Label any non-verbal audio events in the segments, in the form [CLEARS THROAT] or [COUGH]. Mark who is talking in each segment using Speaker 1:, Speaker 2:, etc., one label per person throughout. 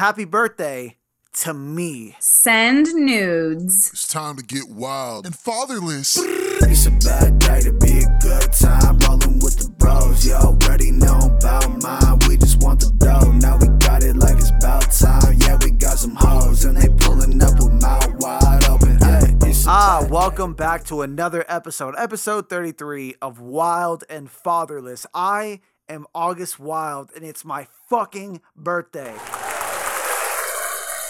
Speaker 1: Happy birthday to me.
Speaker 2: Send nudes.
Speaker 3: It's time to get wild and fatherless.
Speaker 4: It's a bad day to be a good time. Rolling with the bros. You already know about mine. We just want the dough. Now we got it like it's about time. Yeah, we got some hoes. And they pulling up with mouth wide open. Hey, it's a
Speaker 1: Ah, welcome back to another episode, episode 33 of Wild and Fatherless. I am August Wild, and it's my fucking birthday.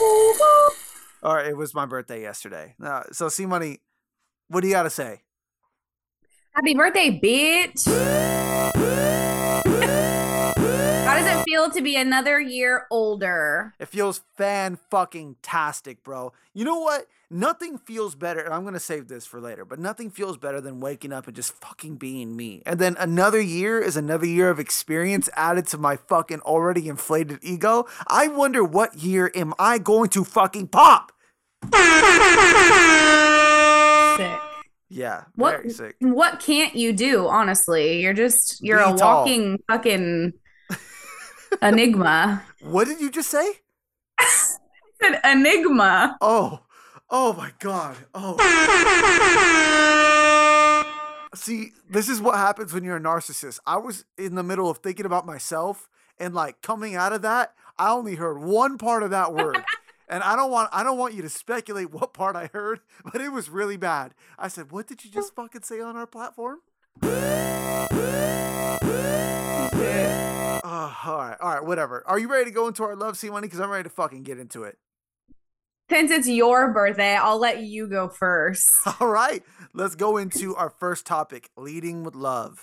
Speaker 1: [LAUGHS] Or it was my birthday yesterday. Uh, so, C Money, what do you got to say?
Speaker 2: Happy birthday, bitch. How does it feel to be another year older?
Speaker 1: It feels fan fucking tastic, bro. You know what? Nothing feels better, and I'm gonna save this for later, but nothing feels better than waking up and just fucking being me. And then another year is another year of experience added to my fucking already inflated ego. I wonder what year am I going to fucking pop?
Speaker 2: Sick.
Speaker 1: Yeah,
Speaker 2: What
Speaker 1: very sick.
Speaker 2: what can't you do, honestly? You're just you're
Speaker 1: Be
Speaker 2: a
Speaker 1: tall.
Speaker 2: walking fucking enigma.
Speaker 1: What did you just say? [LAUGHS]
Speaker 2: An enigma.
Speaker 1: Oh, oh my god. Oh. See, this is what happens when you're a narcissist. I was in the middle of thinking about myself and like coming out of that, I only heard one part of that word. [LAUGHS] and I don't want I don't want you to speculate what part I heard, but it was really bad. I said, "What did you just fucking say on our platform?" Uh, all right, all right, whatever. Are you ready to go into our love scene money? Because I'm ready to fucking get into it.
Speaker 2: Since it's your birthday, I'll let you go first. [LAUGHS]
Speaker 1: All right, let's go into our first topic leading with love.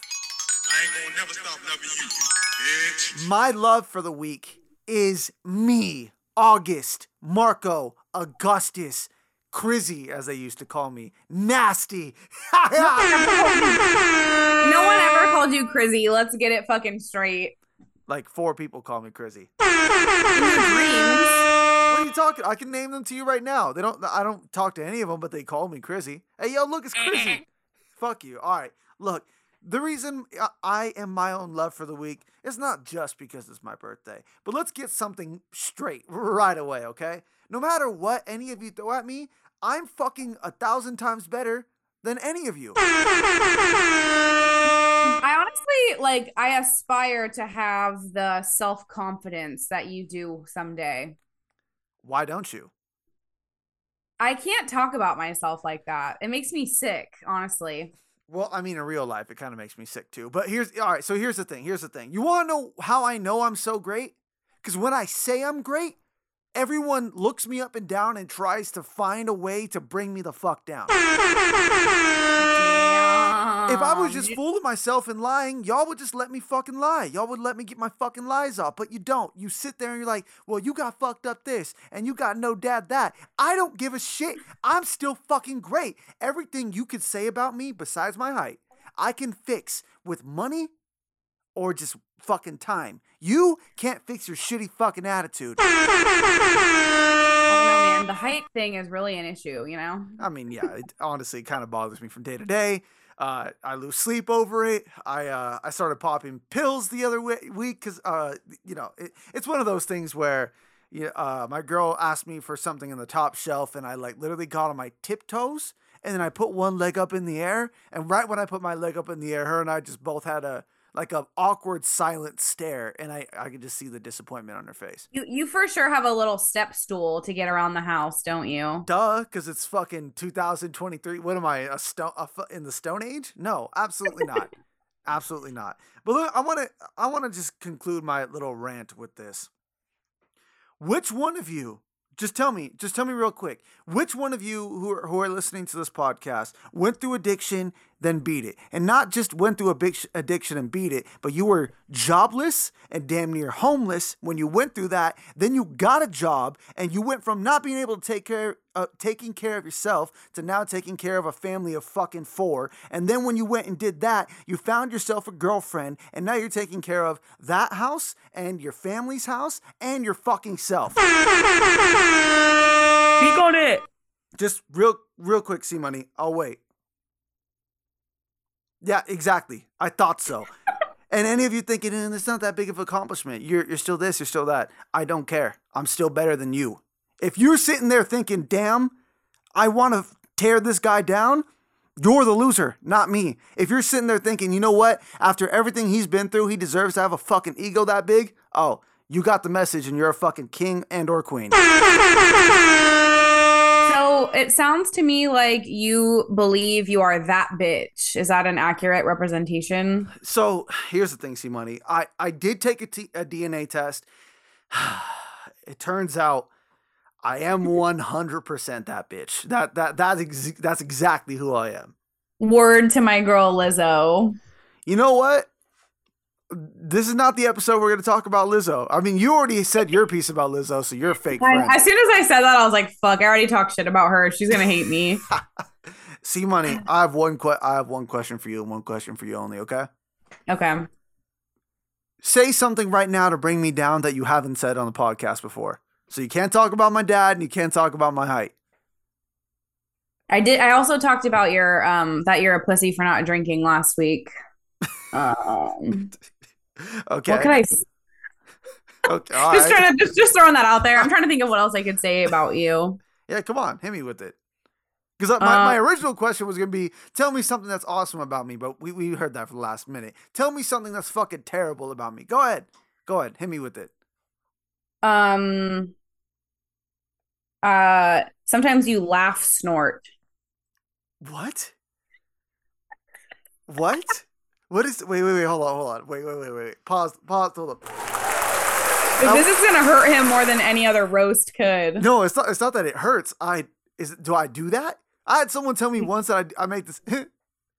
Speaker 3: I ain't gonna never stop loving you, bitch.
Speaker 1: My love for the week is me, August, Marco, Augustus, Crizzy, as they used to call me, Nasty. [LAUGHS] [LAUGHS]
Speaker 2: No one ever called you Crizzy. Let's get it fucking straight.
Speaker 1: Like four people call me Crizzy. [LAUGHS]
Speaker 2: In your dreams.
Speaker 1: What are you talking? I can name them to you right now. They don't. I don't talk to any of them, but they call me Crizzy. Hey, yo, look, it's Crizzy. [LAUGHS] Fuck you. All right, look. The reason I am my own love for the week is not just because it's my birthday, but let's get something straight right away, okay? No matter what any of you throw at me, I'm fucking a thousand times better than any of you. [LAUGHS]
Speaker 2: Um, I honestly like I aspire to have the self-confidence that you do someday.
Speaker 1: Why don't you?
Speaker 2: I can't talk about myself like that. It makes me sick, honestly.
Speaker 1: Well, I mean, in real life, it kind of makes me sick too. But here's all right. So here's the thing. Here's the thing. You want to know how I know I'm so great? Because when I say I'm great, everyone looks me up and down and tries to find a way to bring me the fuck down. [LAUGHS] If I was um, just
Speaker 2: Damn.
Speaker 1: fooling myself and lying, y'all would just let me fucking lie. Y'all would let me get my fucking lies off, but you don't. You sit there and you're like, well, you got fucked up this and you got no dad that. I don't give a shit. I'm still fucking great. Everything you could say about me, besides my height, I can fix with money or just fucking time. You can't fix your shitty fucking attitude.
Speaker 2: Oh no, man. The [SIGHS] height thing is really an issue, you know?
Speaker 1: I mean, yeah, it honestly kind of bothers me from day to day. Uh, I lose sleep over it. I uh, I started popping pills the other week because uh, you know it, it's one of those things where you uh, my girl asked me for something in the top shelf and I like literally got on my tiptoes and then I put one leg up in the air and right when I put my leg up in the air, her and I just both had a like a awkward silent stare and I I could just see the disappointment on her face.
Speaker 2: You you for sure have a little step stool to get around the house, don't you?
Speaker 1: Duh, because it's fucking 2023. What am I, a stone a in the Stone Age? No, absolutely not, [LAUGHS] absolutely not. But look, I want to, I want to just conclude my little rant with this. Which one of you? Just tell me, just tell me real quick. Which one of you who are, who are listening to this podcast went through addiction, then beat it, and not just went through a big addiction and beat it, but you were jobless and damn near homeless when you went through that. Then you got a job, and you went from not being able to take care, uh, taking care of yourself, to now taking care of a family of fucking four. And then when you went and did that, you found yourself a girlfriend, and now you're taking care of that house and your family's house and your fucking self.
Speaker 2: Speak on it.
Speaker 1: Just real, real quick, C money. I'll wait. Yeah, exactly. I thought so. And any of you thinking, eh, it's not that big of accomplishment. You're you're still this, you're still that. I don't care. I'm still better than you. If you're sitting there thinking, damn, I want to tear this guy down, you're the loser, not me. If you're sitting there thinking, you know what, after everything he's been through, he deserves to have a fucking ego that big, oh, you got the message and you're a fucking king and or queen.
Speaker 2: So it sounds to me like you believe you are that bitch. Is that an accurate representation?
Speaker 1: So here's the thing, C Money. I, I did take a, t- a DNA test. [SIGHS] it turns out I am 100% that bitch. That that that's ex- that's exactly who I am.
Speaker 2: Word to my girl Lizzo.
Speaker 1: You know what? This is not the episode we're going to talk about Lizzo. I mean, you already said your piece about Lizzo, so you're a fake friend.
Speaker 2: As soon as I said that, I was like, "Fuck!" I already talked shit about her. She's gonna hate me. [LAUGHS]
Speaker 1: See, Money, I have one que- I have one question for you and one question for you only. Okay.
Speaker 2: Okay.
Speaker 1: Say something right now to bring me down that you haven't said on the podcast before. So you can't talk about my dad and you can't talk about my height.
Speaker 2: I did. I also talked about your um that you're a pussy for not drinking last week. [LAUGHS] Um, [LAUGHS]
Speaker 1: Okay.
Speaker 2: What can I? [LAUGHS]
Speaker 1: Okay. [LAUGHS]
Speaker 2: just
Speaker 1: right.
Speaker 2: trying to just just throwing that out there. I'm trying to think of what else I could say about you.
Speaker 1: Yeah, come on, hit me with it. Because my,
Speaker 2: Uh,
Speaker 1: my original question was gonna be, tell me something that's awesome about me, but we, we heard that for the last minute. Tell me something that's fucking terrible about me. Go ahead, go ahead, hit me with it.
Speaker 2: Um. Uh. Sometimes you laugh, snort.
Speaker 1: What? What? What is? Wait, wait, wait. Hold on, hold on. Wait, wait, wait, wait. Pause. Pause. Hold up.
Speaker 2: This is gonna hurt him more than any other roast could.
Speaker 1: No, it's not. It's not that it hurts. I is. Do I do that? I had someone tell me [LAUGHS] once that I, I make this [LAUGHS]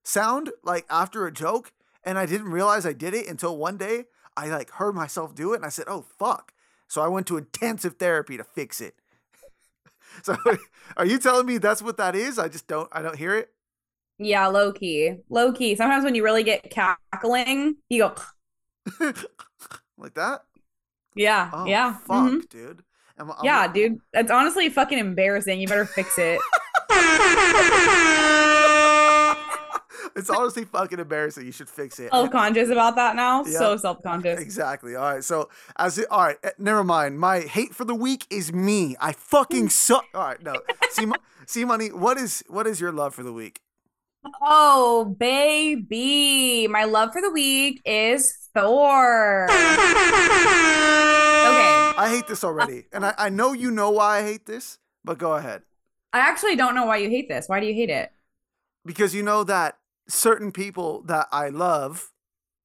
Speaker 1: sound like after a joke, and I didn't realize I did it until one day I like heard myself do it, and I said, "Oh fuck!" So I went to intensive therapy to fix it. [LAUGHS] so, are you telling me that's what that is? I just don't. I don't hear it.
Speaker 2: Yeah, low key, low key. Sometimes when you really get cackling, you go, [LAUGHS]
Speaker 1: like that.
Speaker 2: yeah,
Speaker 1: Oh
Speaker 2: yeah,
Speaker 1: fuck,
Speaker 2: mhm.
Speaker 1: dude. Am I- I'm-
Speaker 2: yeah, dude. It's honestly fucking embarrassing. You better fix it. [LAUGHS] [LAUGHS]
Speaker 1: it's honestly fucking embarrassing. You should fix it.
Speaker 2: Self conscious about that now. So self conscious.
Speaker 1: Exactly. All right. So as it, all right, eh, never mind. My hate for the week is me. I fucking suck. All right, no. See, see, money. What is what is your love for the week?
Speaker 2: Oh, baby. My love for the week is Thor. Okay.
Speaker 1: I hate this already, and I, I know you know why I hate this, but go ahead
Speaker 2: I actually don't know why you hate this. Why do you hate it?
Speaker 1: because you know that certain people that I love,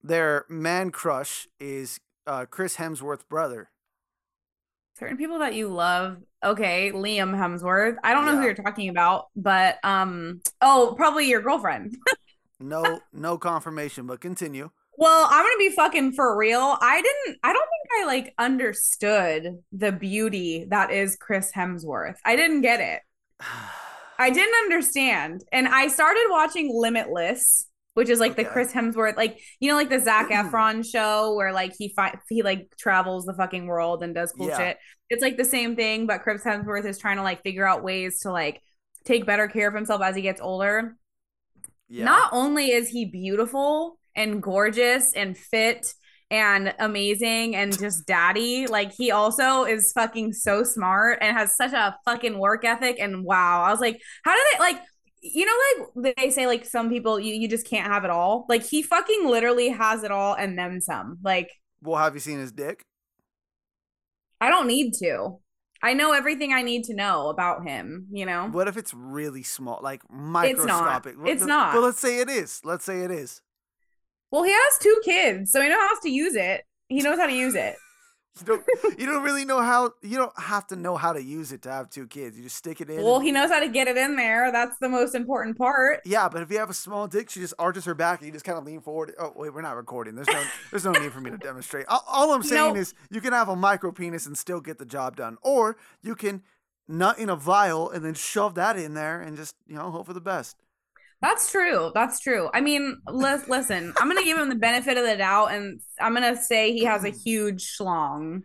Speaker 1: their man crush is uh, Chris Hemsworth's brother.
Speaker 2: Certain people that you love. Okay, Liam Hemsworth. I don't know who you're talking about, but um oh, probably your girlfriend. [LAUGHS]
Speaker 1: No, no confirmation, but continue.
Speaker 2: Well, I'm gonna be fucking for real. I didn't. I don't think I like understood the beauty that is Chris Hemsworth. I didn't get it. [SIGHS] I didn't understand, and I started watching Limitless, which is like the Chris Hemsworth, like you know, like the Zac mm-hmm. Efron show where like he fi- he like travels the fucking world and does cool
Speaker 1: Yeah.
Speaker 2: shit. It's like the same thing, but Chris Hemsworth is trying to like figure out ways to like take better care of himself as he gets older
Speaker 1: Yeah.
Speaker 2: not only is he beautiful and gorgeous and fit and amazing and just daddy, like he also is fucking so smart and has such a fucking work ethic. And wow, I was like, how do they like? You know, like they say, like some people you, you just can't have it all. Like he fucking literally has it all and then some. Like
Speaker 1: well, have you seen his dick?
Speaker 2: I don't need to. I know everything I need to know about him. You know,
Speaker 1: What if it's really small, like
Speaker 2: not.
Speaker 1: microscopic?
Speaker 2: It's
Speaker 1: th-
Speaker 2: not.
Speaker 1: Well, let's say it is. Let's say it is.
Speaker 2: well, he has two kids, so he knows how to use it. He knows how to use it. [LAUGHS]
Speaker 1: You don't. you don't really know how. You don't have to know how to use it to have two kids. You just stick it in.
Speaker 2: Well,
Speaker 1: and-
Speaker 2: he knows how to get it in there. That's the most important part.
Speaker 1: Yeah, but if you have a small dick, she just arches her back and you just kind of lean forward. Oh wait, we're not recording. There's no, [LAUGHS] there's no need for me to demonstrate. All, all I'm saying
Speaker 2: No.
Speaker 1: is you can have a micro penis and still get the job done, or you can nut in a vial and then shove that in there and just you know hope for the best.
Speaker 2: That's true. That's true. I mean, li- listen, I'm gonna give him the benefit of the doubt, and I'm gonna say he has a [CLEARS THROAT] huge schlong.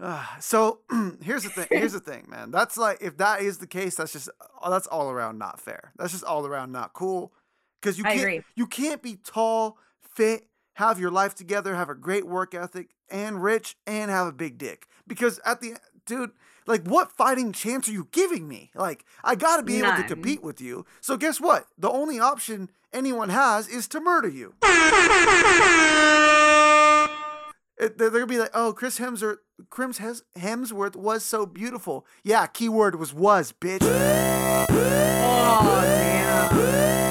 Speaker 1: Ah, so [CLEARS THROAT] here's the thing. Here's the thing, man. That's like if that is the case, that's just oh, that's all around not fair. That's just all around not cool. Because you can't you can't be tall, fit, have your life together, have a great work ethic, and rich, and have a big dick. Because at the dude, like, what fighting chance are you giving me? Like, I gotta be able to compete with you. So guess what? The only option anyone has is to murder you. It, they're, gonna be like, oh, Chris Hemsworth, Chris Hemsworth was so beautiful. Yeah, keyword was was, bitch.
Speaker 2: Oh damn!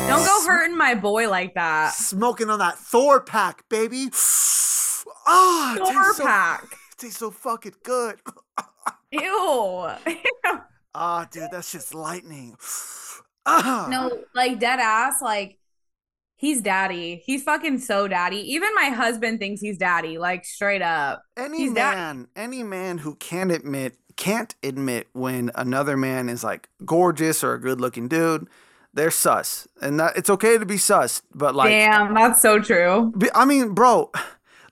Speaker 2: Don't go hurting my boy like that.
Speaker 1: Smoking on that Thor pack, baby. [SIGHS] Ah, it
Speaker 2: Four
Speaker 1: tastes so,
Speaker 2: pack.
Speaker 1: it tastes so fucking good.
Speaker 2: Ew. [LAUGHS] [LAUGHS]
Speaker 1: Ah, dude, that's just lightning. [SIGHS] Ah.
Speaker 2: no, like dead ass. Like he's daddy. He's fucking so daddy. Even my husband thinks he's daddy. Like straight up.
Speaker 1: any
Speaker 2: he's
Speaker 1: man, any man who can't admit can't admit when another man is like gorgeous or a good looking dude, they're sus. And that it's okay to be sus, but like
Speaker 2: Damn, that's so true.
Speaker 1: I mean, bro,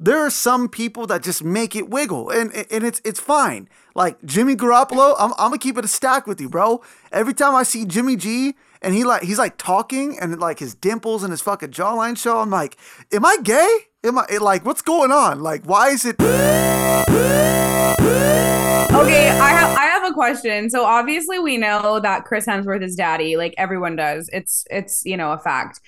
Speaker 1: there are some people that just make it wiggle, and and it's it's fine. Like Jimmy Garoppolo, I'm I'm gonna keep it a stack with you, bro. Every time I see Jimmy G and he like he's like talking and like his dimples and his fucking jawline show, I'm like, am I gay? Am I like what's going on? Like why is it?
Speaker 2: Okay, I have I have a question. So obviously we know that Chris Hemsworth is daddy, like everyone does. It's it's you know a fact.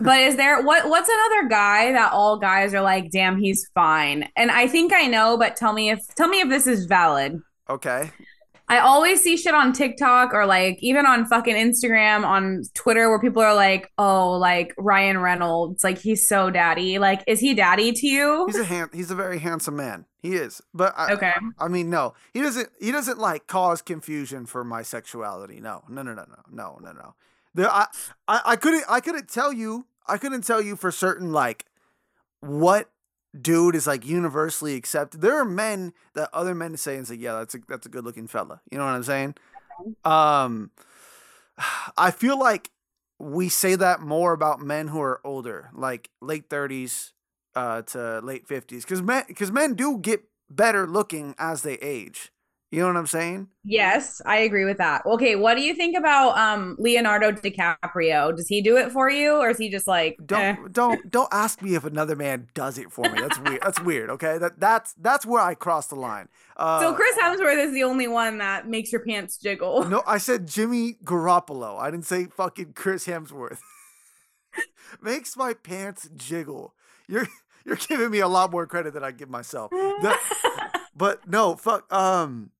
Speaker 2: But is there what what's another guy that all guys are like, damn, he's fine? And I think I know, but tell me if tell me if this is valid.
Speaker 1: Okay,
Speaker 2: I always see shit on TikTok or like even on fucking Instagram, on Twitter, where people are like, "Oh, like Ryan Reynolds, like he's so daddy." Like, is he daddy to you?
Speaker 1: he's a hand, he's a very handsome man. He is, but I,
Speaker 2: Okay.
Speaker 1: I mean, no, he doesn't. He doesn't like cause confusion for my sexuality. No, no, no, no, no, no, no, no. There, I, I, I couldn't. I couldn't tell you. I couldn't tell you for certain like what dude is like universally accepted. There are men that other men say and say, yeah, that's a that's a good looking fella. You know what I'm saying? Um, I feel like we say that more about men who are older, like late 30s uh, to late 50s, because men because men do get better looking as they age. You know what I'm saying?
Speaker 2: Yes, I agree with that. Okay, what do you think about um Leonardo DiCaprio? Does he do it for you, or is he just like
Speaker 1: Don't
Speaker 2: eh?
Speaker 1: don't don't ask me if another man does it for me. That's weird. That's weird. Okay, that that's that's where I cross the line. Uh,
Speaker 2: So Chris Hemsworth is the only one that makes your pants jiggle.
Speaker 1: No, I said Jimmy Garoppolo. I didn't say fucking Chris Hemsworth. [LAUGHS] Makes my pants jiggle. You're you're giving me a lot more credit than I give myself. The- [LAUGHS] but no, fuck. Um,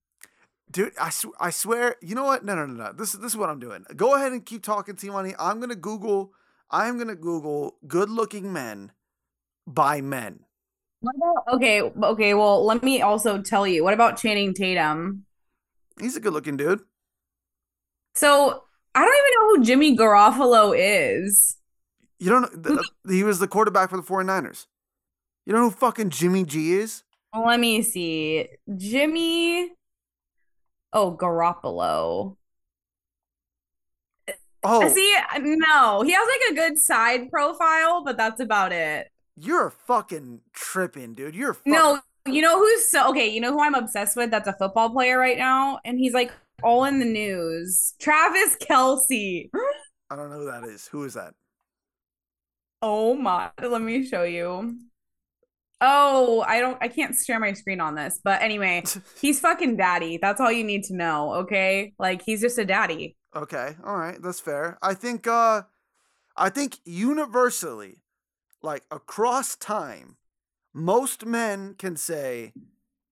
Speaker 1: dude, I sw- I swear. You know what? No, no, no, no. This is this is what I'm doing. Go ahead and keep talking, T Money. I'm gonna Google. I'm gonna Google good-looking men by men.
Speaker 2: What about- okay, okay. Well, let me also tell you. What about Channing Tatum?
Speaker 1: He's a good-looking dude.
Speaker 2: So I don't even know who Jimmy Garofalo is.
Speaker 1: You don't know. th- he was the quarterback for the 49ers. You know who fucking Jimmy G is?
Speaker 2: Let me see. Jimmy. Oh, Garoppolo.
Speaker 1: Oh,
Speaker 2: See, no, he has like a good side profile, but that's about it.
Speaker 1: you're fucking tripping, dude. You're fucking,
Speaker 2: No, you know who's so okay? You know who I'm obsessed with? That's a football player right now, and he's like all in the news. Travis Kelce.
Speaker 1: I don't know who that is. Who is that?
Speaker 2: Oh my! Let me show you. Oh, I don't. I can't share my screen on this, but anyway, [LAUGHS] he's fucking daddy. That's all you need to know. Okay, like he's just a daddy.
Speaker 1: Okay, all right, that's fair. I think uh I think universally like across time most men can say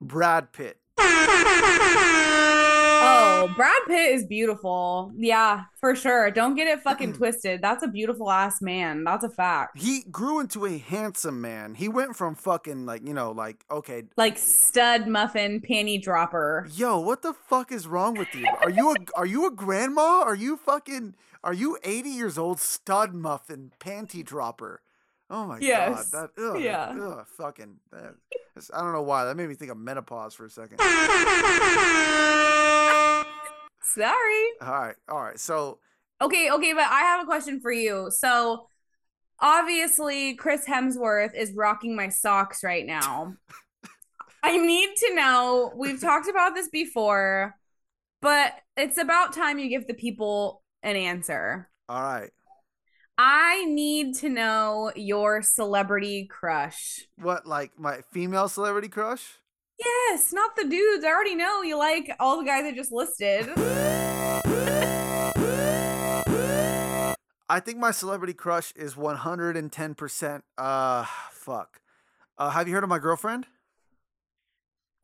Speaker 1: Brad Pitt. [LAUGHS]
Speaker 2: Oh, [LAUGHS] Brad Pitt is beautiful. Yeah, for sure. Don't get it fucking [CLEARS THROAT] twisted. That's a beautiful ass man. That's a fact.
Speaker 1: He grew into a handsome man. He went from fucking like, you know, like okay,
Speaker 2: Like stud muffin panty dropper.
Speaker 1: yo, what the fuck is wrong with you? Are you a [LAUGHS] are you a grandma? Are you fucking are you 80 years old stud muffin panty dropper? Oh my
Speaker 2: Yes.
Speaker 1: god. That ugh,
Speaker 2: Yeah.
Speaker 1: ugh, fucking that, I don't know why. That made me think of menopause for a second. [LAUGHS]
Speaker 2: Sorry.
Speaker 1: All right. All right. So,
Speaker 2: Okay, okay, but I have a question for you. So obviously Chris Hemsworth is rocking my socks right now. [LAUGHS] I need to know, we've talked about this before, but it's about time you give the people an answer.
Speaker 1: all right.
Speaker 2: I need to know your celebrity crush.
Speaker 1: What, like my female celebrity crush?
Speaker 2: Yes, not the dudes. I already know you like all the guys I just listed.
Speaker 1: I think my celebrity crush is 110%. Uh, fuck. Uh, have you heard of my girlfriend?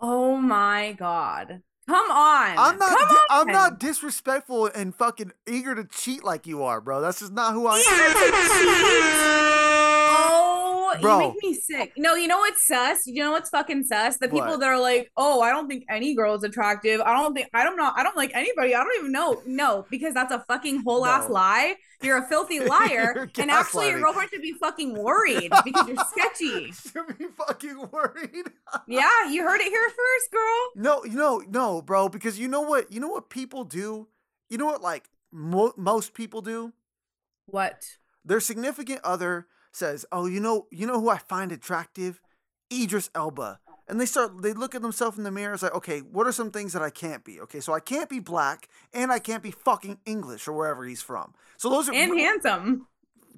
Speaker 2: Oh my god. Come on.
Speaker 1: I'm not. Di- I'm
Speaker 2: on.
Speaker 1: not disrespectful and fucking eager to cheat like you are, bro. That's just not who I am. Bro.
Speaker 2: you make me sick. No, you know what's sus? You know what's fucking sus? The people
Speaker 1: What?
Speaker 2: that are like, "Oh, I don't think any girl is attractive. I don't think I don't know. I don't like anybody. I don't even know." No, because that's a fucking whole ass lie. You're a filthy [LAUGHS] liar, and actually, your girlfriend should be fucking [LAUGHS] worried because you're sketchy. [LAUGHS]
Speaker 1: Should be fucking worried.
Speaker 2: Yeah, you heard it here first, girl.
Speaker 1: No, you know, no, bro. Because you know what? You know what people do. You know what? Like mo- most people do.
Speaker 2: What?
Speaker 1: Their significant other says, "Oh, you know, you know who I find attractive? Idris Elba." And they start they look at themselves in the mirror and say, "Okay, what are some things that I can't be? Okay, so I can't be black and I can't be fucking English or wherever he's from." So those are
Speaker 2: And handsome.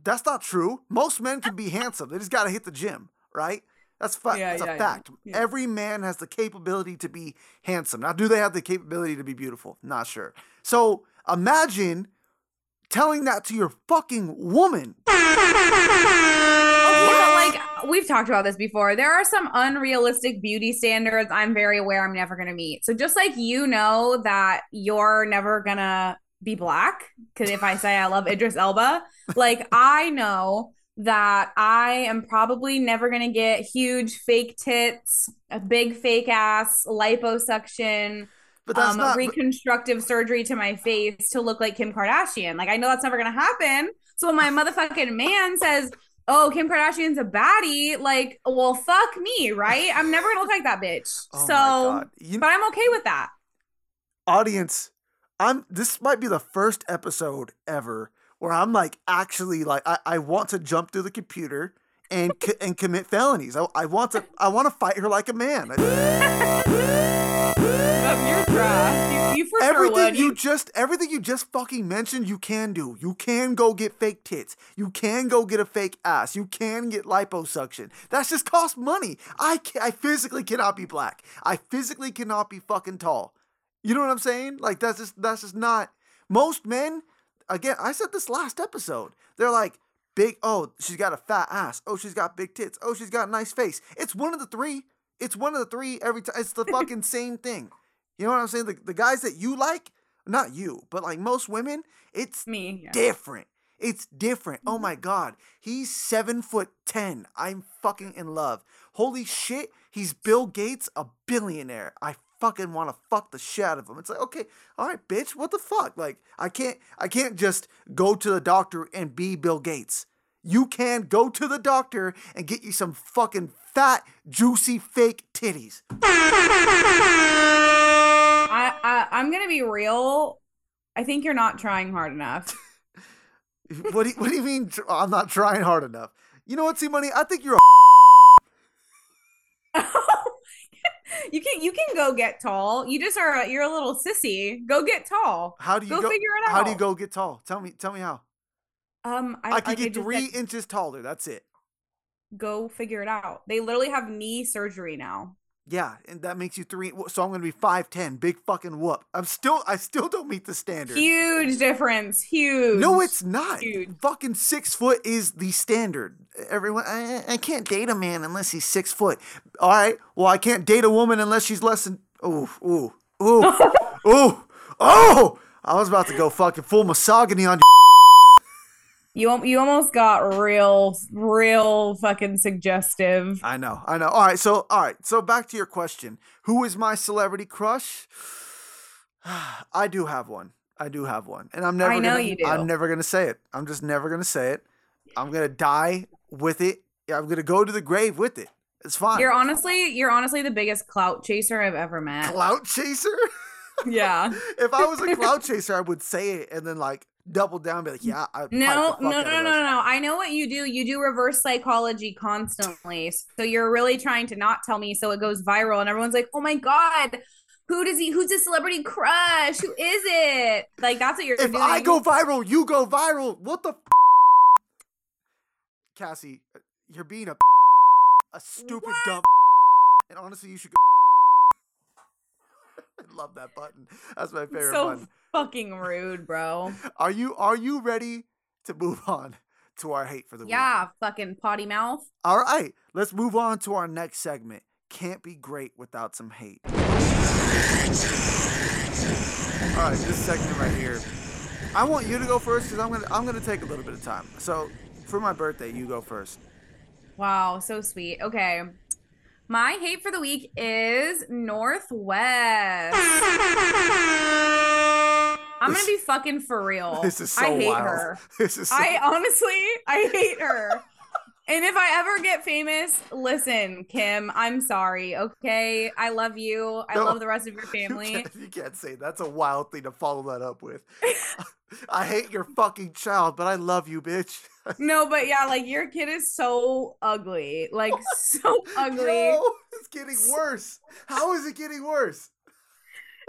Speaker 1: That's not true. Most men can be handsome. They just got to hit the gym, right? That's fact.
Speaker 2: Yeah,
Speaker 1: That's
Speaker 2: yeah,
Speaker 1: a fact.
Speaker 2: Yeah.
Speaker 1: Every man has the capability to be handsome. Now, do they have the capability to be beautiful? Not sure. So imagine telling that to your fucking woman.
Speaker 2: But we've talked about this before, there are some unrealistic beauty standards I'm very aware I'm never gonna meet. So just like you know that you're never gonna be black, because if I say I love Idris Elba, like I know that I am probably never gonna get huge fake tits, a big fake ass, liposuction,
Speaker 1: But that's
Speaker 2: um,
Speaker 1: not.
Speaker 2: reconstructive surgery to my face to look like Kim Kardashian. Like I know that's never gonna happen. So my motherfucking man says, "Oh, Kim Kardashian's a baddie," like, well, fuck me, right? I'm never gonna look like that bitch. [LAUGHS]
Speaker 1: oh
Speaker 2: so.
Speaker 1: You,
Speaker 2: but I'm okay with that.
Speaker 1: audience, I'm. This might be the first episode ever where I'm like actually like I, I want to jump through the computer and and commit felonies. I, I want to I want to fight her like a man. [LAUGHS]
Speaker 2: You're trash. You, you for sure
Speaker 1: Everything
Speaker 2: would.
Speaker 1: you just everything you just fucking mentioned, you can do. You can go get fake tits. You can go get a fake ass. You can get liposuction. That's just cost money. I can, I physically cannot be black. I physically cannot be fucking tall. You know what I'm saying? Like that's just that's just not most men. Again, I said this last episode. They're like big. Oh, she's got a fat ass. Oh, she's got big tits. Oh, she's got a nice face. It's one of the three. It's one of the three every time. It's the [LAUGHS] fucking same thing. You know what I'm saying? The, the guys that you like, not you, but like most women, it's
Speaker 2: me. yeah.
Speaker 1: different. It's different. Oh my mm-hmm. god, he's seven foot ten. I'm fucking in love. Holy shit, he's Bill Gates, a billionaire. I fucking want to fuck the shit out of him. It's like, okay, all right, bitch, what the fuck? Like, I can't, I can't just go to the doctor and be Bill Gates. You can go to the doctor and get you some fucking fat, juicy, fake titties. [LAUGHS]
Speaker 2: I, I I'm gonna be real. I think you're not trying hard enough. [LAUGHS]
Speaker 1: What do you, what do you mean? tr- I'm not trying hard enough. You know what, C Money? I think you're a [LAUGHS] [LAUGHS]
Speaker 2: you can you can go get tall. You just are a, you're a little sissy. Go get tall.
Speaker 1: How do you
Speaker 2: Go
Speaker 1: go?
Speaker 2: figure it out?
Speaker 1: How do you go get tall? Tell me. Tell me how.
Speaker 2: Um, I,
Speaker 1: I,
Speaker 2: I
Speaker 1: get three
Speaker 2: said,
Speaker 1: inches taller. That's it.
Speaker 2: go figure it out. They literally have knee surgery now.
Speaker 1: Yeah, and that makes you three. So I'm gonna be five ten. Big fucking whoop. I'm still. I still don't meet the standard.
Speaker 2: Huge difference. Huge.
Speaker 1: No, it's not.
Speaker 2: Huge.
Speaker 1: Fucking six foot is the standard. Everyone, I, I can't date a man unless he's six foot. All right. Well, I can't date a woman unless she's less than. Ooh, ooh, ooh, [LAUGHS] ooh, oh! I was about to go fucking full misogyny on you.
Speaker 2: You you almost got real real fucking suggestive.
Speaker 1: I know, I know. All right, so all right, so back to your question. Who is my celebrity crush? [SIGHS] I do have one. I do have one, and I'm never.
Speaker 2: I know
Speaker 1: gonna,
Speaker 2: you do.
Speaker 1: I'm never gonna say it. I'm just never gonna say it. I'm gonna die with it. I'm gonna go to the grave with it. It's fine.
Speaker 2: You're honestly you're honestly the biggest clout chaser I've ever met.
Speaker 1: clout chaser. [LAUGHS]
Speaker 2: yeah.
Speaker 1: if I was a clout [LAUGHS] chaser, I would say it and then like double down, be like, yeah. I
Speaker 2: No, no, no, no, no, no. I know what you do. You do reverse psychology constantly. So you're really trying to not tell me so it goes viral and everyone's like, "Oh my god, who does he who's his celebrity crush? Who is it?" Like that's what you're
Speaker 1: If
Speaker 2: doing.
Speaker 1: I go viral, you go viral. What the? F- Cassie, you're being a a stupid
Speaker 2: What?
Speaker 1: dumb. And honestly, you should go. I [LAUGHS] love that button. That's my favorite
Speaker 2: so
Speaker 1: button.
Speaker 2: fucking rude, bro. [LAUGHS]
Speaker 1: Are you are you ready to move on to our hate for the week?
Speaker 2: Yeah, fucking potty mouth.
Speaker 1: All right, let's move on to our next segment. Can't be great without some hate. All right, this segment right here. I want you to go first because I'm gonna I'm gonna take a little bit of time. So for my birthday, you go first.
Speaker 2: Wow, so sweet. Okay. My hate for the week is North West. I'm gonna be fucking for real.
Speaker 1: This is so
Speaker 2: I hate
Speaker 1: wild.
Speaker 2: her. [LAUGHS]
Speaker 1: This is so,
Speaker 2: I honestly, I hate her. And if I ever get famous, listen, Kim, I'm sorry. Okay, I love you. I
Speaker 1: No.
Speaker 2: love the rest of your [LAUGHS]
Speaker 1: you
Speaker 2: family.
Speaker 1: can't, you can't say that's a wild thing to follow that up with. [LAUGHS] [LAUGHS] I hate your fucking child, but I love you, bitch.
Speaker 2: No, but yeah, like your kid is so ugly, like so ugly.
Speaker 1: No, it's getting worse. How is it getting worse?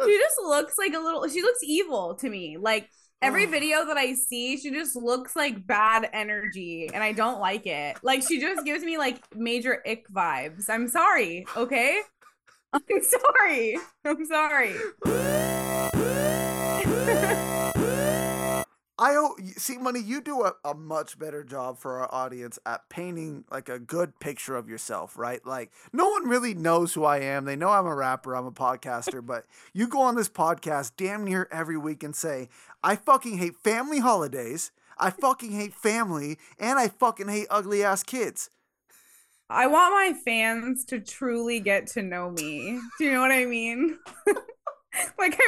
Speaker 2: She just looks like a little. She looks evil to me. Like every video that I see, she just looks like bad energy, and I don't like it. Like she just gives me like major ick vibes. I'm sorry. Okay. [LAUGHS] I'm sorry. I'm sorry. [LAUGHS]
Speaker 1: I o- y- see, money. You do a, a much better job for our audience at painting like a good picture of yourself, right? Like no one really knows who I am. They know I'm a rapper, I'm a podcaster, [LAUGHS] but you go on this podcast damn near every week and say, "I fucking hate family holidays. I fucking hate family, and I fucking hate ugly ass kids."
Speaker 2: I want my fans to truly get to know me. Do you know what I mean? [LAUGHS]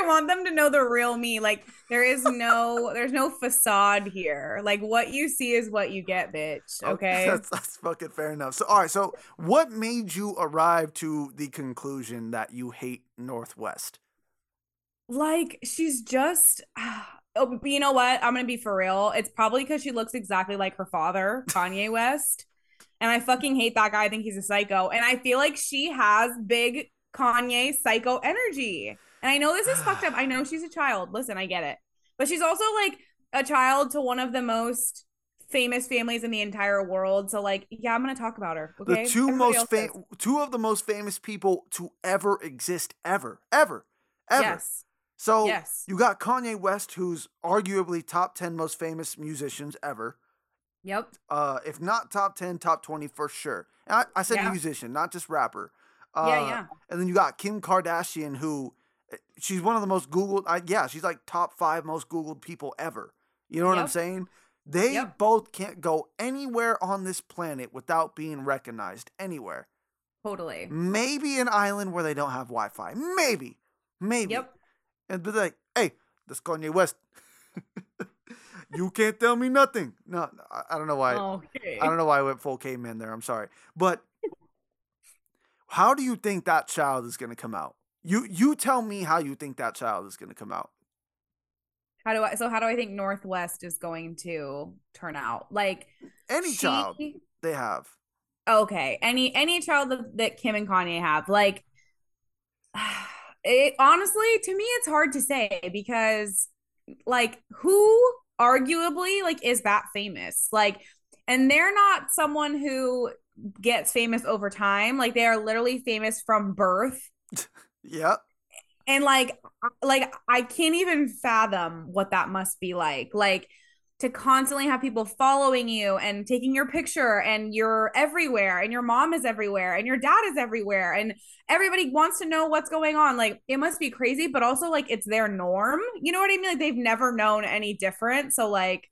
Speaker 2: I want them to know the real me. Like there is no there's no facade here. Like what you see is what you get, bitch. Oh, [LAUGHS] okay?
Speaker 1: that's that's fucking fair enough. So, all right. So, what made you arrive to the conclusion that you hate North West?
Speaker 2: like she's just [SIGHS] oh, you know what? I'm gonna be for real. It's probably because she looks exactly like her father, Kanye [LAUGHS] West. And I fucking hate that guy. I think he's a psycho. And I feel like she has big Kanye psycho energy. And I know this is fucked up. I know she's a child. Listen, I get it. But she's also like a child to one of the most famous families in the entire world. So like, yeah, I'm gonna talk about her. Okay.
Speaker 1: the two
Speaker 2: Everybody
Speaker 1: most fam- two of the most famous people to ever exist ever ever ever
Speaker 2: Yes.
Speaker 1: so
Speaker 2: Yes.
Speaker 1: you got kanye west who's arguably top 10 most famous musicians ever
Speaker 2: Yep.
Speaker 1: uh if not top 10 top 20 for sure I, I said
Speaker 2: Yeah.
Speaker 1: musician not just rapper uh,
Speaker 2: Yeah, yeah.
Speaker 1: and then you got kim kardashian who she's one of the most googled I, yeah she's like top five most googled people ever you know what i'm saying they
Speaker 2: Yep.
Speaker 1: both can't go anywhere on this planet without being recognized anywhere
Speaker 2: Totally.
Speaker 1: maybe an island where they don't have Wi-Fi. Maybe, maybe.
Speaker 2: Yep.
Speaker 1: And be like, "Hey, this Kanye West. [LAUGHS] you can't tell me nothing." No, I, I don't know why.
Speaker 2: Okay.
Speaker 1: I don't know why I went full caveman there. I'm sorry, but [LAUGHS] how do you think that child is gonna come out? You you tell me how you think that child is gonna come out.
Speaker 2: How do I so how do I think North West is going to turn out? Like
Speaker 1: Any
Speaker 2: she-
Speaker 1: child they have.
Speaker 2: Okay. Any any child that, that Kim and Kanye have. Like [SIGHS] it honestly to me it's hard to say because like who arguably like is that famous? Like and they're not someone who gets famous over time. Like they are literally famous from birth. [LAUGHS]
Speaker 1: Yep.
Speaker 2: and like like i can't even fathom what that must be like like to constantly have people following you and taking your picture and you're everywhere and your mom is everywhere and your dad is everywhere and everybody wants to know what's going on. Like it must be crazy but also like it's their norm. You know what i mean? Like they've never known any different. So like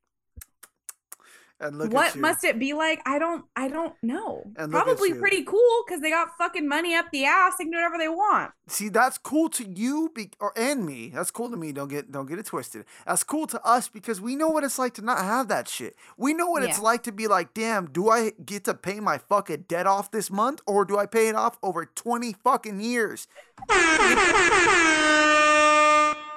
Speaker 1: And look
Speaker 2: what
Speaker 1: at you.
Speaker 2: must it be like i don't i don't know
Speaker 1: And
Speaker 2: probably pretty cool because they got fucking money up the ass they can do whatever they want
Speaker 1: See, that's cool to you be- or and me. That's cool to me. Don't get don't get it twisted. That's cool to us because we know what it's like to not have that shit. We know what it's like to be like, damn, do I get to pay my fucking debt off this month or do I pay it off over 20 fucking years? [LAUGHS]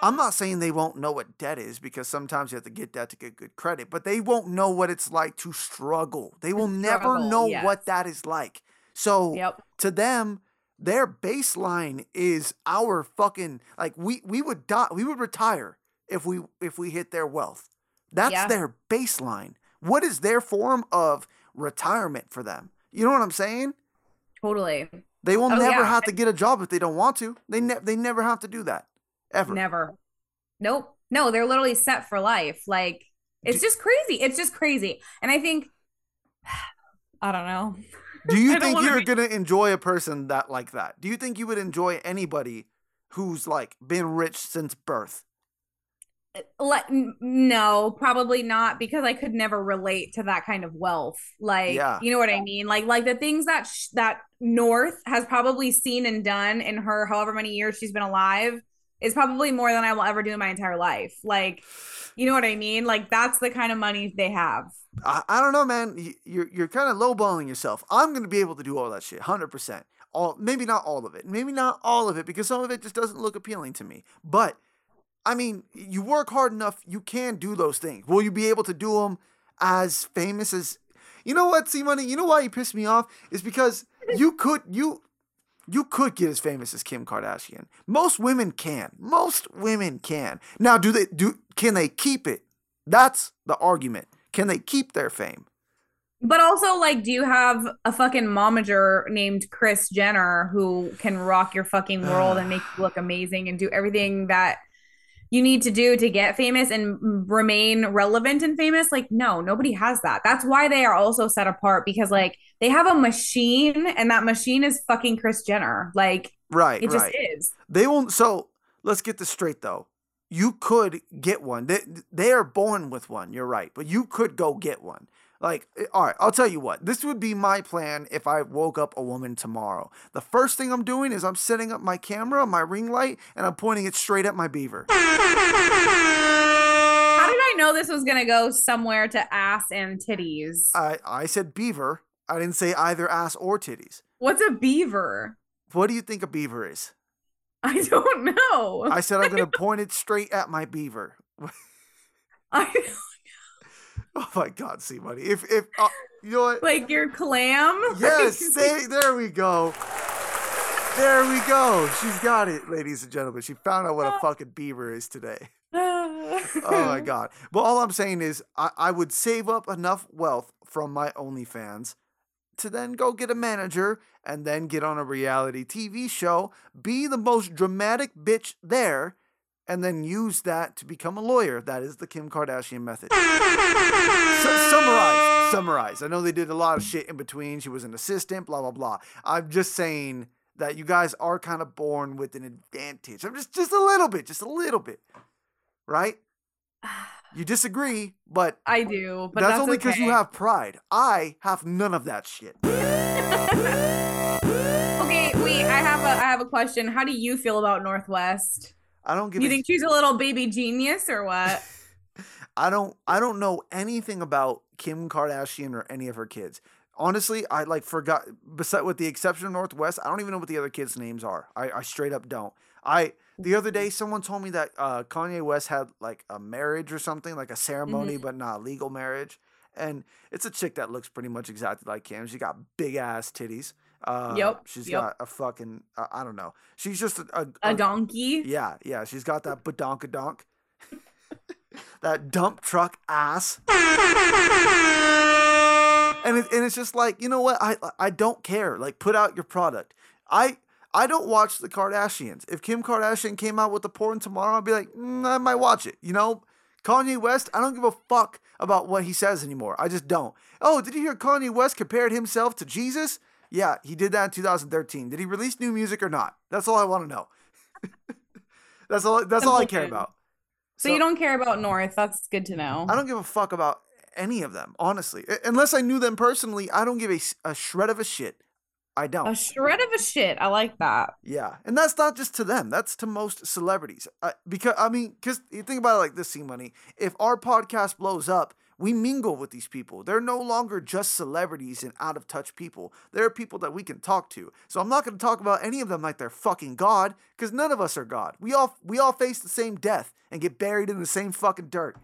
Speaker 1: I'm not saying they won't know what debt is because sometimes you have to get debt to get good credit, but they won't know what it's like to struggle. They will never know
Speaker 2: yes.
Speaker 1: what that is like. So
Speaker 2: yep
Speaker 1: to them, their baseline is our fucking like we we would die we would retire if we if we hit their wealth. That's
Speaker 2: Yeah.
Speaker 1: their baseline. What is their form of retirement for them. You know what I'm saying?
Speaker 2: Totally.
Speaker 1: They will
Speaker 2: Oh,
Speaker 1: never
Speaker 2: yeah.
Speaker 1: have to get a job if they don't want to. They ne- they never have to do that ever.
Speaker 2: Never. Nope. No, they're literally set for life. Like it's
Speaker 1: Do-
Speaker 2: just crazy. It's just crazy. And I think [SIGHS] I don't know.
Speaker 1: Do you [LAUGHS] think you're
Speaker 2: be-
Speaker 1: gonna enjoy a person that like that? Do you think you would enjoy anybody who's like been rich since birth?
Speaker 2: Uh, like no, probably not because I could never relate to that kind of wealth. Like,
Speaker 1: Yeah.
Speaker 2: you know what I mean? Like like the things that sh- that North has probably seen and done in her however many years she's been alive is probably more than I will ever do in my entire life. Like, you know what I mean? Like that's the kind of money they have.
Speaker 1: I, I don't know, man. You- You're you're kind of lowballing yourself. I'm gonna be able to do all that shit, hundred percent. All maybe not all of it, maybe not all of it, because some of it just doesn't look appealing to me. But I mean, you work hard enough, you can do those things. Will you be able to do them as famous as? You know what, C Money? You know why you piss me off is because [LAUGHS] you could you you could get as famous as Kim Kardashian. Most women can. Most women can. Now, do they do? Can they keep it? That's the argument. Can they keep their fame?
Speaker 2: But also, like, do you have a fucking momager named Kris Jenner who can rock your fucking world [SIGHS] and make you look amazing and do everything that you need to do to get famous and remain relevant and famous? Like, no, nobody has that. That's why they are also set apart because, like, they have a machine and that machine is fucking Kris Jenner. Like,
Speaker 1: Right,
Speaker 2: it just
Speaker 1: right.
Speaker 2: is.
Speaker 1: They won't. So let's get this straight, though. You could get one. They, they are born with one. You're right, but you could go get one. Like, eh, all right, I'll tell you what. This would be my plan if I woke up a woman tomorrow. The first thing I'm doing is I'm setting up my camera, my ring light, and I'm pointing it straight at my beaver. [LAUGHS]
Speaker 2: How did I know this was going to go somewhere to ass and titties?
Speaker 1: I I said beaver. I didn't say either ass or titties.
Speaker 2: What's a beaver?
Speaker 1: What do you think a beaver is? [LAUGHS]
Speaker 2: I don't know.
Speaker 1: I said I'm gonna [LAUGHS] point it straight at my beaver.
Speaker 2: I [LAUGHS]
Speaker 1: Oh my God, C Money. If if uh, you know what?
Speaker 2: like your clam. [LAUGHS]
Speaker 1: Yes, there we go. There we go. She's got it, ladies and gentlemen. She found out what a fucking beaver is today.
Speaker 2: oh [LAUGHS]
Speaker 1: Oh my God. But all I'm saying is, I, I would save up enough wealth from my OnlyFans to then go get a manager and then get on a reality TV show, be the most dramatic bitch there, and then use that to become a lawyer. That is the Kim Kardashian method. [LAUGHS] Su- summarize. Summarize. I know they did a lot of shit in between. She was an assistant, blah, blah, blah. I'm just saying that you guys are kind of born with an advantage. I'm just, just a little bit, just a little bit. Right? [SIGHS] You disagree, but
Speaker 2: I do, but
Speaker 1: that's,
Speaker 2: that's,
Speaker 1: only because you have pride. I have none of that shit. [LAUGHS]
Speaker 2: Okay, wait. I have a I have a question. How do you feel about North West?
Speaker 1: I don't give
Speaker 2: You think she's a little baby genius or what? [LAUGHS]
Speaker 1: I don't I don't know anything about Kim Kardashian or any of her kids. Honestly, I like forgot beside with the exception of North West, I don't even know what the other kids' names are. I, I straight up don't. I the other day someone told me that uh, Kanye West had like a marriage or something, like a ceremony, but not a legal marriage. And it's a chick that looks pretty much exactly like Kim. She got big ass titties. Uh,
Speaker 2: Yep,
Speaker 1: She's
Speaker 2: yep.
Speaker 1: got a fucking uh, I don't know. She's just a, a,
Speaker 2: A donkey?
Speaker 1: yeah, yeah, she's got that badonkadonk. [LAUGHS] that dump truck ass. And it, and it's just like, you know what? I I don't care. Like put out your product. I I don't watch the Kardashians. If Kim Kardashian came out with a porn tomorrow, I'd be like, mm, I might watch it. You know? Kanye West, I don't give a fuck about what he says anymore. I just don't. Oh, did you hear Kanye West compared himself to Jesus? Yeah, he did that in 2013. Did he release new music or not? That's all I want to know. [LAUGHS] that's all. That's all I care about.
Speaker 2: So, you don't care about North. That's good to know.
Speaker 1: I don't give a fuck about any of them, honestly. Unless I knew them personally, I don't give a, a shred of a shit. I don't.
Speaker 2: A shred of a shit. I like that.
Speaker 1: yeah, and that's not just to them. That's to most celebrities. Uh, because I mean, because you think about it like this, C Money. If our podcast blows up, we mingle with these people. They're no longer just celebrities and out of touch people. They're people that we can talk to. So I'm not going to talk about any of them like they're fucking God, because none of us are God. We all we all face the same death and get buried in the same fucking dirt.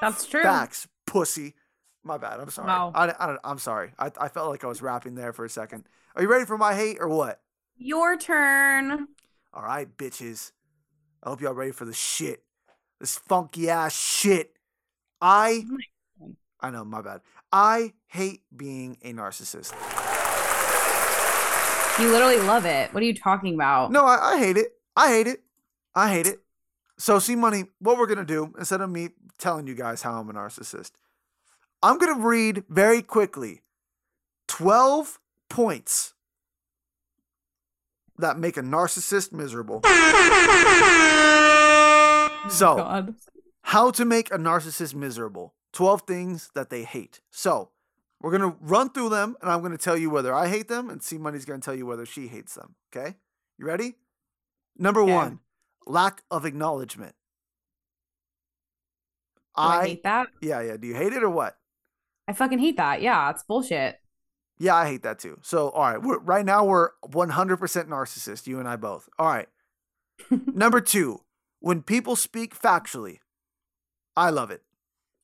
Speaker 2: That's true.
Speaker 1: Facts, pussy. My bad. I'm sorry.
Speaker 2: Wow.
Speaker 1: I, I don't, I'm sorry. I, I felt like I was rapping there for a second. Are you ready for my hate or what?
Speaker 2: Your turn.
Speaker 1: All right, bitches. I hope y'all ready for the shit. This funky ass shit. I oh I know, my bad. I hate being a narcissist.
Speaker 2: You literally love it. What are you talking about?
Speaker 1: No, I, I hate it. I hate it. I hate it. So, see, money, what we're going to do, instead of me telling you guys how I'm a narcissist, I'm going to read very quickly 12 points that make a narcissist miserable. [LAUGHS] Oh so,
Speaker 2: God.
Speaker 1: how to make a narcissist miserable. 12 things that they hate. So we're going to run through them and i'm going to tell you whether i hate them and c money's going to tell you whether she hates them okay? You ready? Number
Speaker 2: Okay.
Speaker 1: one lack of acknowledgement.
Speaker 2: Do I hate that.
Speaker 1: yeah yeah. Do you hate it or what?
Speaker 2: I fucking hate that. Yeah, it's bullshit.
Speaker 1: yeah i hate that too. So all right. We're, right now we're 100% narcissist you and i both. All right. [LAUGHS] Number two when people speak factually i love it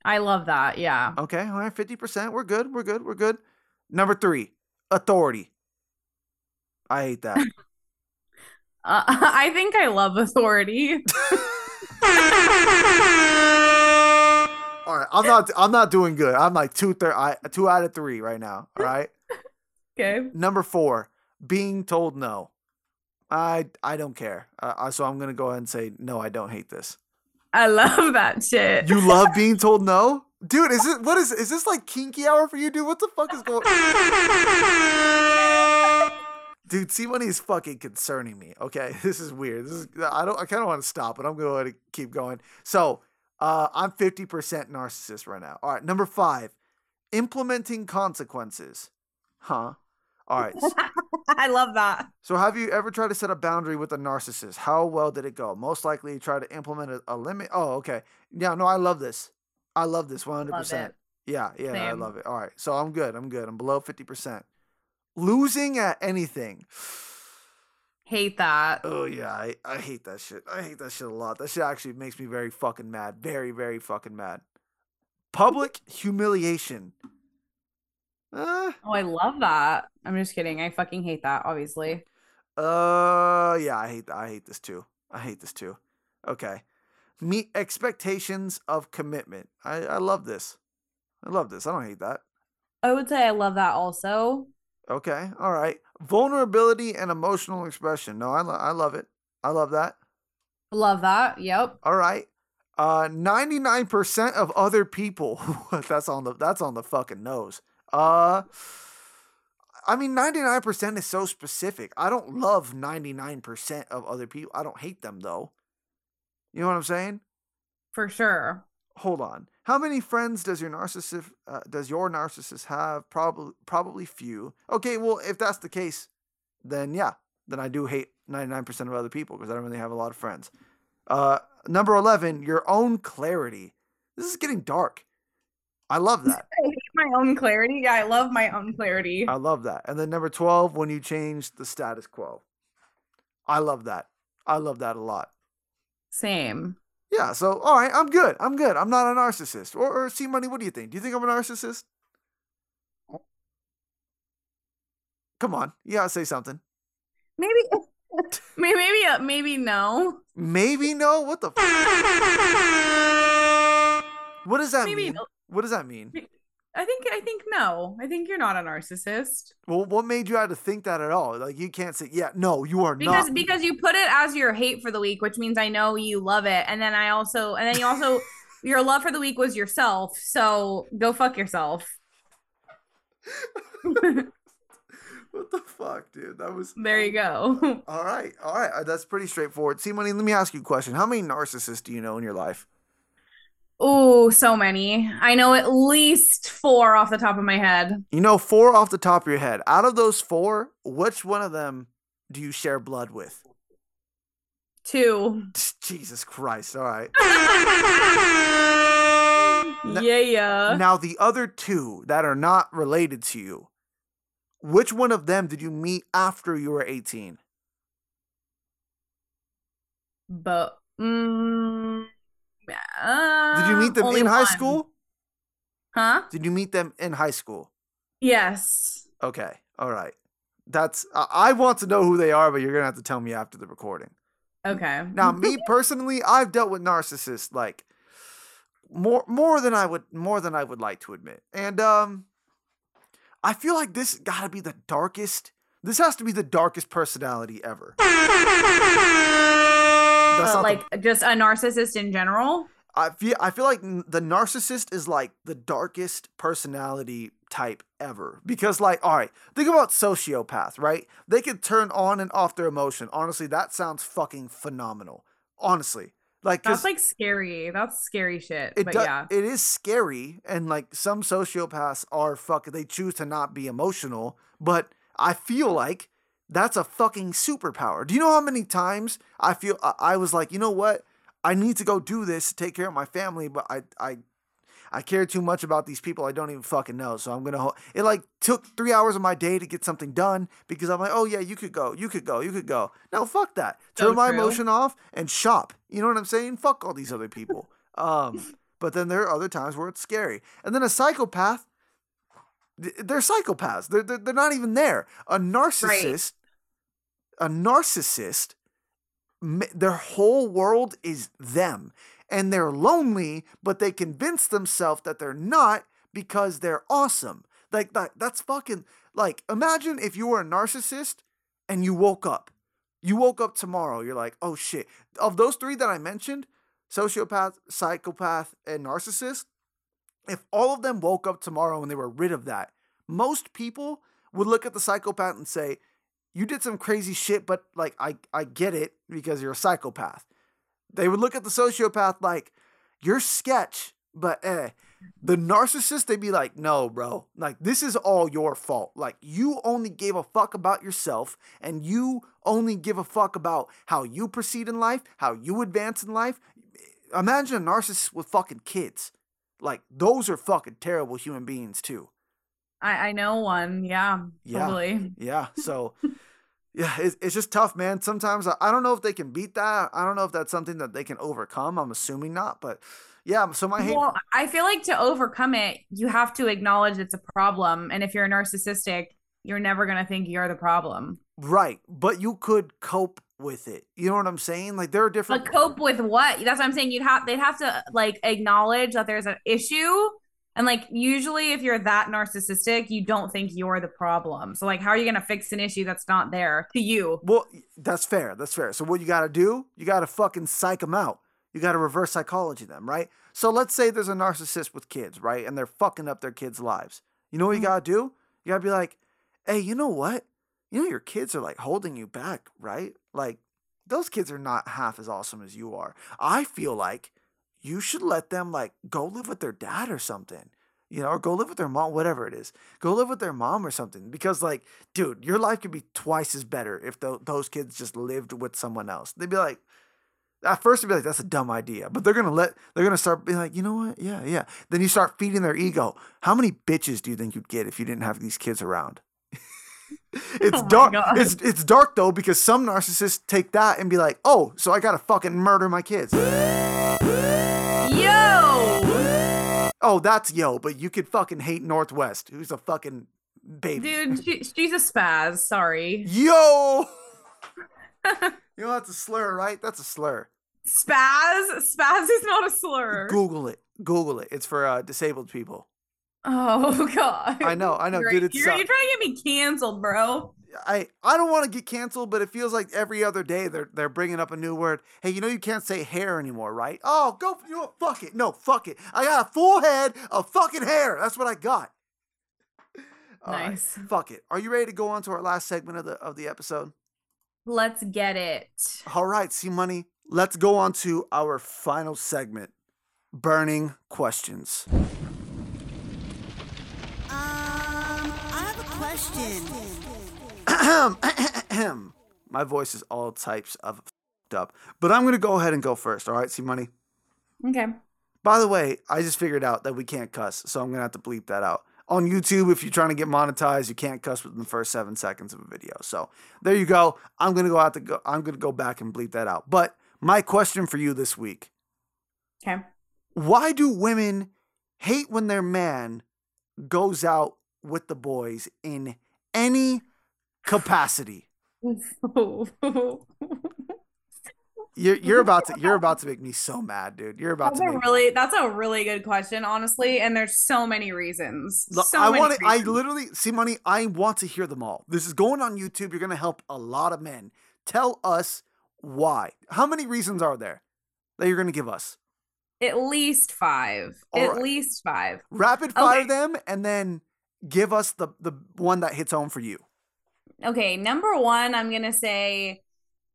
Speaker 2: I love that. Yeah.
Speaker 1: Okay, all right, 50%. We're good. We're good. We're good. Number three, authority. I hate that. [LAUGHS]
Speaker 2: Uh, [LAUGHS] I think I love authority. [LAUGHS]
Speaker 1: all right, I'm not I'm not doing good. I'm like two thir- I, two out of three right now. All right.
Speaker 2: Okay.
Speaker 1: Number four, being told no. I I don't care. Uh, uh, so I'm gonna go ahead and say no. I don't hate this.
Speaker 2: I love that shit.
Speaker 1: You love being [LAUGHS] told no, dude. Is it what is is this like kinky hour for you, dude? What the fuck is going? Dude, C Money is fucking concerning me. Okay, [LAUGHS] this is weird. This is I don't I kind of want to stop, but I'm going to keep going. So, uh, I'm 50% narcissist right now. All right, number five, implementing consequences. Huh. All right. [LAUGHS] [LAUGHS]
Speaker 2: I love that.
Speaker 1: So, have you ever tried to set a boundary with a narcissist? How well did it go? Most likely, you try to implement a, a limit. Oh, okay. Yeah, no, I love this. I love this 100%.
Speaker 2: Love it.
Speaker 1: Yeah, yeah, I love it. All right. So, I'm good. I'm good. I'm below 50%. Losing at anything. [SIGHS]
Speaker 2: Hate that.
Speaker 1: Oh, yeah. I, I hate that shit. I hate that shit a lot. That shit actually makes me very fucking mad. Very, very fucking mad. Public humiliation. Uh,
Speaker 2: Oh, I love that. I'm just kidding. I fucking hate that, obviously.
Speaker 1: Uh, yeah, I hate that. I hate this too. I hate this too. Okay, meet expectations of commitment. I I love this. I love this. I don't hate that.
Speaker 2: I would say I love that also.
Speaker 1: Okay, all right. Vulnerability and emotional expression. No, I lo- I love it. I love that.
Speaker 2: Love that. Yep.
Speaker 1: All right. Uh, ninety nine percent of other people. [LAUGHS] that's on the that's on the fucking nose. Uh. I mean, 99% is so specific. I don't love 99% of other people. I don't hate them, though. You know what I'm saying?
Speaker 2: For sure.
Speaker 1: Hold on. How many friends does your narcissist uh, does your narcissist have? Probably probably few. Okay, well, if that's the case, then yeah, then I do hate 99% of other people because I don't really have a lot of friends. Uh, number 11, your own clarity. This is getting dark. I love that. [LAUGHS]
Speaker 2: I hate my own clarity. Yeah, I love my own clarity.
Speaker 1: I love that. And then number 12, when you change the status quo. I love that. I love that a lot.
Speaker 2: Same.
Speaker 1: Yeah, so all right, I'm good. I'm good. I'm not a narcissist. Or, or C Money, what do you think? Do you think I'm a narcissist? Come on, you gotta say something.
Speaker 2: Maybe, [LAUGHS] maybe, maybe, uh, maybe no.
Speaker 1: Maybe no. What the? F- [LAUGHS] what does that
Speaker 2: Maybe
Speaker 1: mean?
Speaker 2: no.
Speaker 1: What does that mean?
Speaker 2: I think, I think no. I think you're not a narcissist
Speaker 1: Well, what made you have to think that at all? Like you can't say, yeah, no, you are
Speaker 2: because
Speaker 1: not.
Speaker 2: because you put it as your hate for the week, which means I know you love it, and then I also, and then you also, [LAUGHS] your love for the week was yourself. So go fuck yourself. [LAUGHS]
Speaker 1: what the fuck, dude? That was
Speaker 2: There you go.
Speaker 1: all right. All right, that's pretty straightforward. C Money, let me ask you a question. How many narcissists do you know in your life?
Speaker 2: Oh, so many. I know at least four off the top of my head.
Speaker 1: You know four off the top of your head. Out of those four, which one of them do you share blood with?
Speaker 2: Two. [LAUGHS]
Speaker 1: Jesus Christ. All right.
Speaker 2: yeah, yeah.
Speaker 1: Now, the other two that are not related to you, which one of them did you meet after you were 18?
Speaker 2: But mm,
Speaker 1: Did you meet them
Speaker 2: uh, only
Speaker 1: in high school?
Speaker 2: Huh?
Speaker 1: Did you meet them in high school?
Speaker 2: Yes.
Speaker 1: Okay. All right. That's I, I want to know who they are, but you're gonna have to tell me after the recording.
Speaker 2: Okay.
Speaker 1: Now, me personally, I've dealt with narcissists like more more than I would more than I would like to admit. And um I feel like this got to be the darkest. This has to be the darkest personality ever. [LAUGHS] That's not the-
Speaker 2: like just a narcissist in general.
Speaker 1: I feel I feel like the narcissist is like the darkest personality type ever because like all right think about sociopath right they can turn on and off their emotion honestly that sounds fucking phenomenal honestly like
Speaker 2: That's like scary. That's scary shit.
Speaker 1: it
Speaker 2: but
Speaker 1: does
Speaker 2: yeah.
Speaker 1: it is scary and like some sociopaths are fucking they choose to not be emotional but I feel mm. like that's a fucking superpower do you know how many times I feel I, I was like you know what I need to go do this to take care of my family, but I I I care too much about these people I don't even fucking know. So I'm gonna. Ho- it like took three hours of my day to get something done because I'm like, oh yeah, you could go, you could go, you could go. No, fuck that.
Speaker 2: So
Speaker 1: Turn my
Speaker 2: true.
Speaker 1: emotion off and shop. You know what I'm saying? Fuck all these other people. [LAUGHS] Um, but then there are other times where it's scary. And then a psychopath. Th- They're psychopaths. They're, they're, they're not even there. A narcissist, a narcissist their whole world is them. And they're lonely but they convince themselves that they're not because they're awesome. Like that that's fucking like imagine if you were a narcissist and you woke up. You woke up tomorrow. You're like oh shit. Of those three that i mentioned sociopath psychopath and narcissist if all of them woke up tomorrow and they were rid of that most people would look at the psychopath and say you did some crazy shit, but like I I get it because you're a psychopath. They would look at the sociopath like you're sketch, but eh. The narcissist, they'd be like, no, bro, like this is all your fault. Like you only gave a fuck about yourself and you only give a fuck about how you proceed in life, how you advance in life. Imagine a narcissist with fucking kids. Like those are fucking terrible human beings too.
Speaker 2: I, I know one. Yeah,
Speaker 1: Yeah.
Speaker 2: totally.
Speaker 1: Yeah. [LAUGHS] So, yeah, it's, it's just tough, man. Sometimes I, I don't know if they can beat that. I don't know if that's something that they can overcome. I'm assuming not, but yeah. So my hate.
Speaker 2: Well, I feel like to overcome it, you have to acknowledge it's a problem. And if you're a narcissistic, you're never gonna think you're the problem.
Speaker 1: right, but you could cope with it. You know what I'm saying? Like there are different.
Speaker 2: But cope with what? That's what I'm saying. You'd have they'd have to like acknowledge that there's an issue. And like usually if you're that narcissistic, you don't think you're the problem. So like how are you gonna fix an issue that's not there to you?
Speaker 1: Well, that's fair. That's fair. So what you got to do? You got to fucking psych them out. You got to reverse psychology them, right? So let's say there's a narcissist with kids, right? And they're fucking up their kids' lives. You know what you
Speaker 2: Mhm.
Speaker 1: got to do? You got to be like, "Hey, you know what? You know your kids are like holding you back, right? Like those kids are not half as awesome as you are. I feel like you should let them like go live with their dad or something." You know, or go live with their mom, whatever it is. Go live with their mom or something. Because, like, dude, your life could be twice as better if tho- those kids just lived with someone else. They'd be like, at first they'd be like, that's a dumb idea. But they're gonna let they're gonna start being like, you know what? Yeah, yeah. Then you start feeding their ego. How many bitches do you think you'd get if you didn't have these kids around? [LAUGHS] it's
Speaker 2: Oh
Speaker 1: dark.
Speaker 2: God.
Speaker 1: It's it's dark though because some narcissists take that and be like, oh, so I gotta fucking murder my kids.
Speaker 2: Yo,
Speaker 1: Oh, that's yo, but you could fucking hate North West, who's a fucking baby.
Speaker 2: dude, she, she's a spaz. Sorry,
Speaker 1: Yo! [LAUGHS] you know that's a slur, right? That's a slur.
Speaker 2: spaz. Spaz is not a slur.
Speaker 1: Google it. Google it. It's for uh, disabled people.
Speaker 2: Oh [LAUGHS] god.
Speaker 1: I know, I know,
Speaker 2: You're,
Speaker 1: dude. It's
Speaker 2: you're, you're trying to get me canceled, bro.
Speaker 1: I I don't want to get canceled, but it feels like every other day they're they're bringing up a new word. Hey, you know you can't say hair anymore, right? Oh, go. You know? Fuck it. No, fuck it. I got a full head of fucking hair. That's what I got. All right,
Speaker 2: Nice.
Speaker 1: Fuck it. Are you ready to go on to our last segment of the of the episode?
Speaker 2: Let's get it.
Speaker 1: All right, C Money. Let's go on to our final segment. Burning questions.
Speaker 5: Question. [COUGHS]
Speaker 1: My voice is all types of fed up, but I'm gonna go ahead and go first. All right, C Money.
Speaker 2: Okay.
Speaker 1: By the way, I just figured out that we can't cuss, so I'm gonna have to bleep that out. On YouTube, if you're trying to get monetized, you can't cuss within the first seven seconds of a video. So there you go. I'm gonna go out to go. I'm gonna go back and bleep that out. But my question for you this week:
Speaker 2: Okay.
Speaker 1: Why do women hate when their man goes out with the boys in any capacity? [LAUGHS] You're you're about to you're about to make me so mad, dude. You're about
Speaker 2: That's
Speaker 1: to
Speaker 2: a really that's a really good question, honestly. And there's so many reasons. So
Speaker 1: I want. I literally C Money. I want to hear them all. This is going on YouTube. You're gonna help a lot of men. Tell us why. How many reasons are there that you're gonna give us?
Speaker 2: at least five.
Speaker 1: All
Speaker 2: at
Speaker 1: right.
Speaker 2: least five.
Speaker 1: Rapid fire
Speaker 2: Okay.
Speaker 1: them, and then give us the the one that hits home for you.
Speaker 2: Okay, number one, I'm gonna say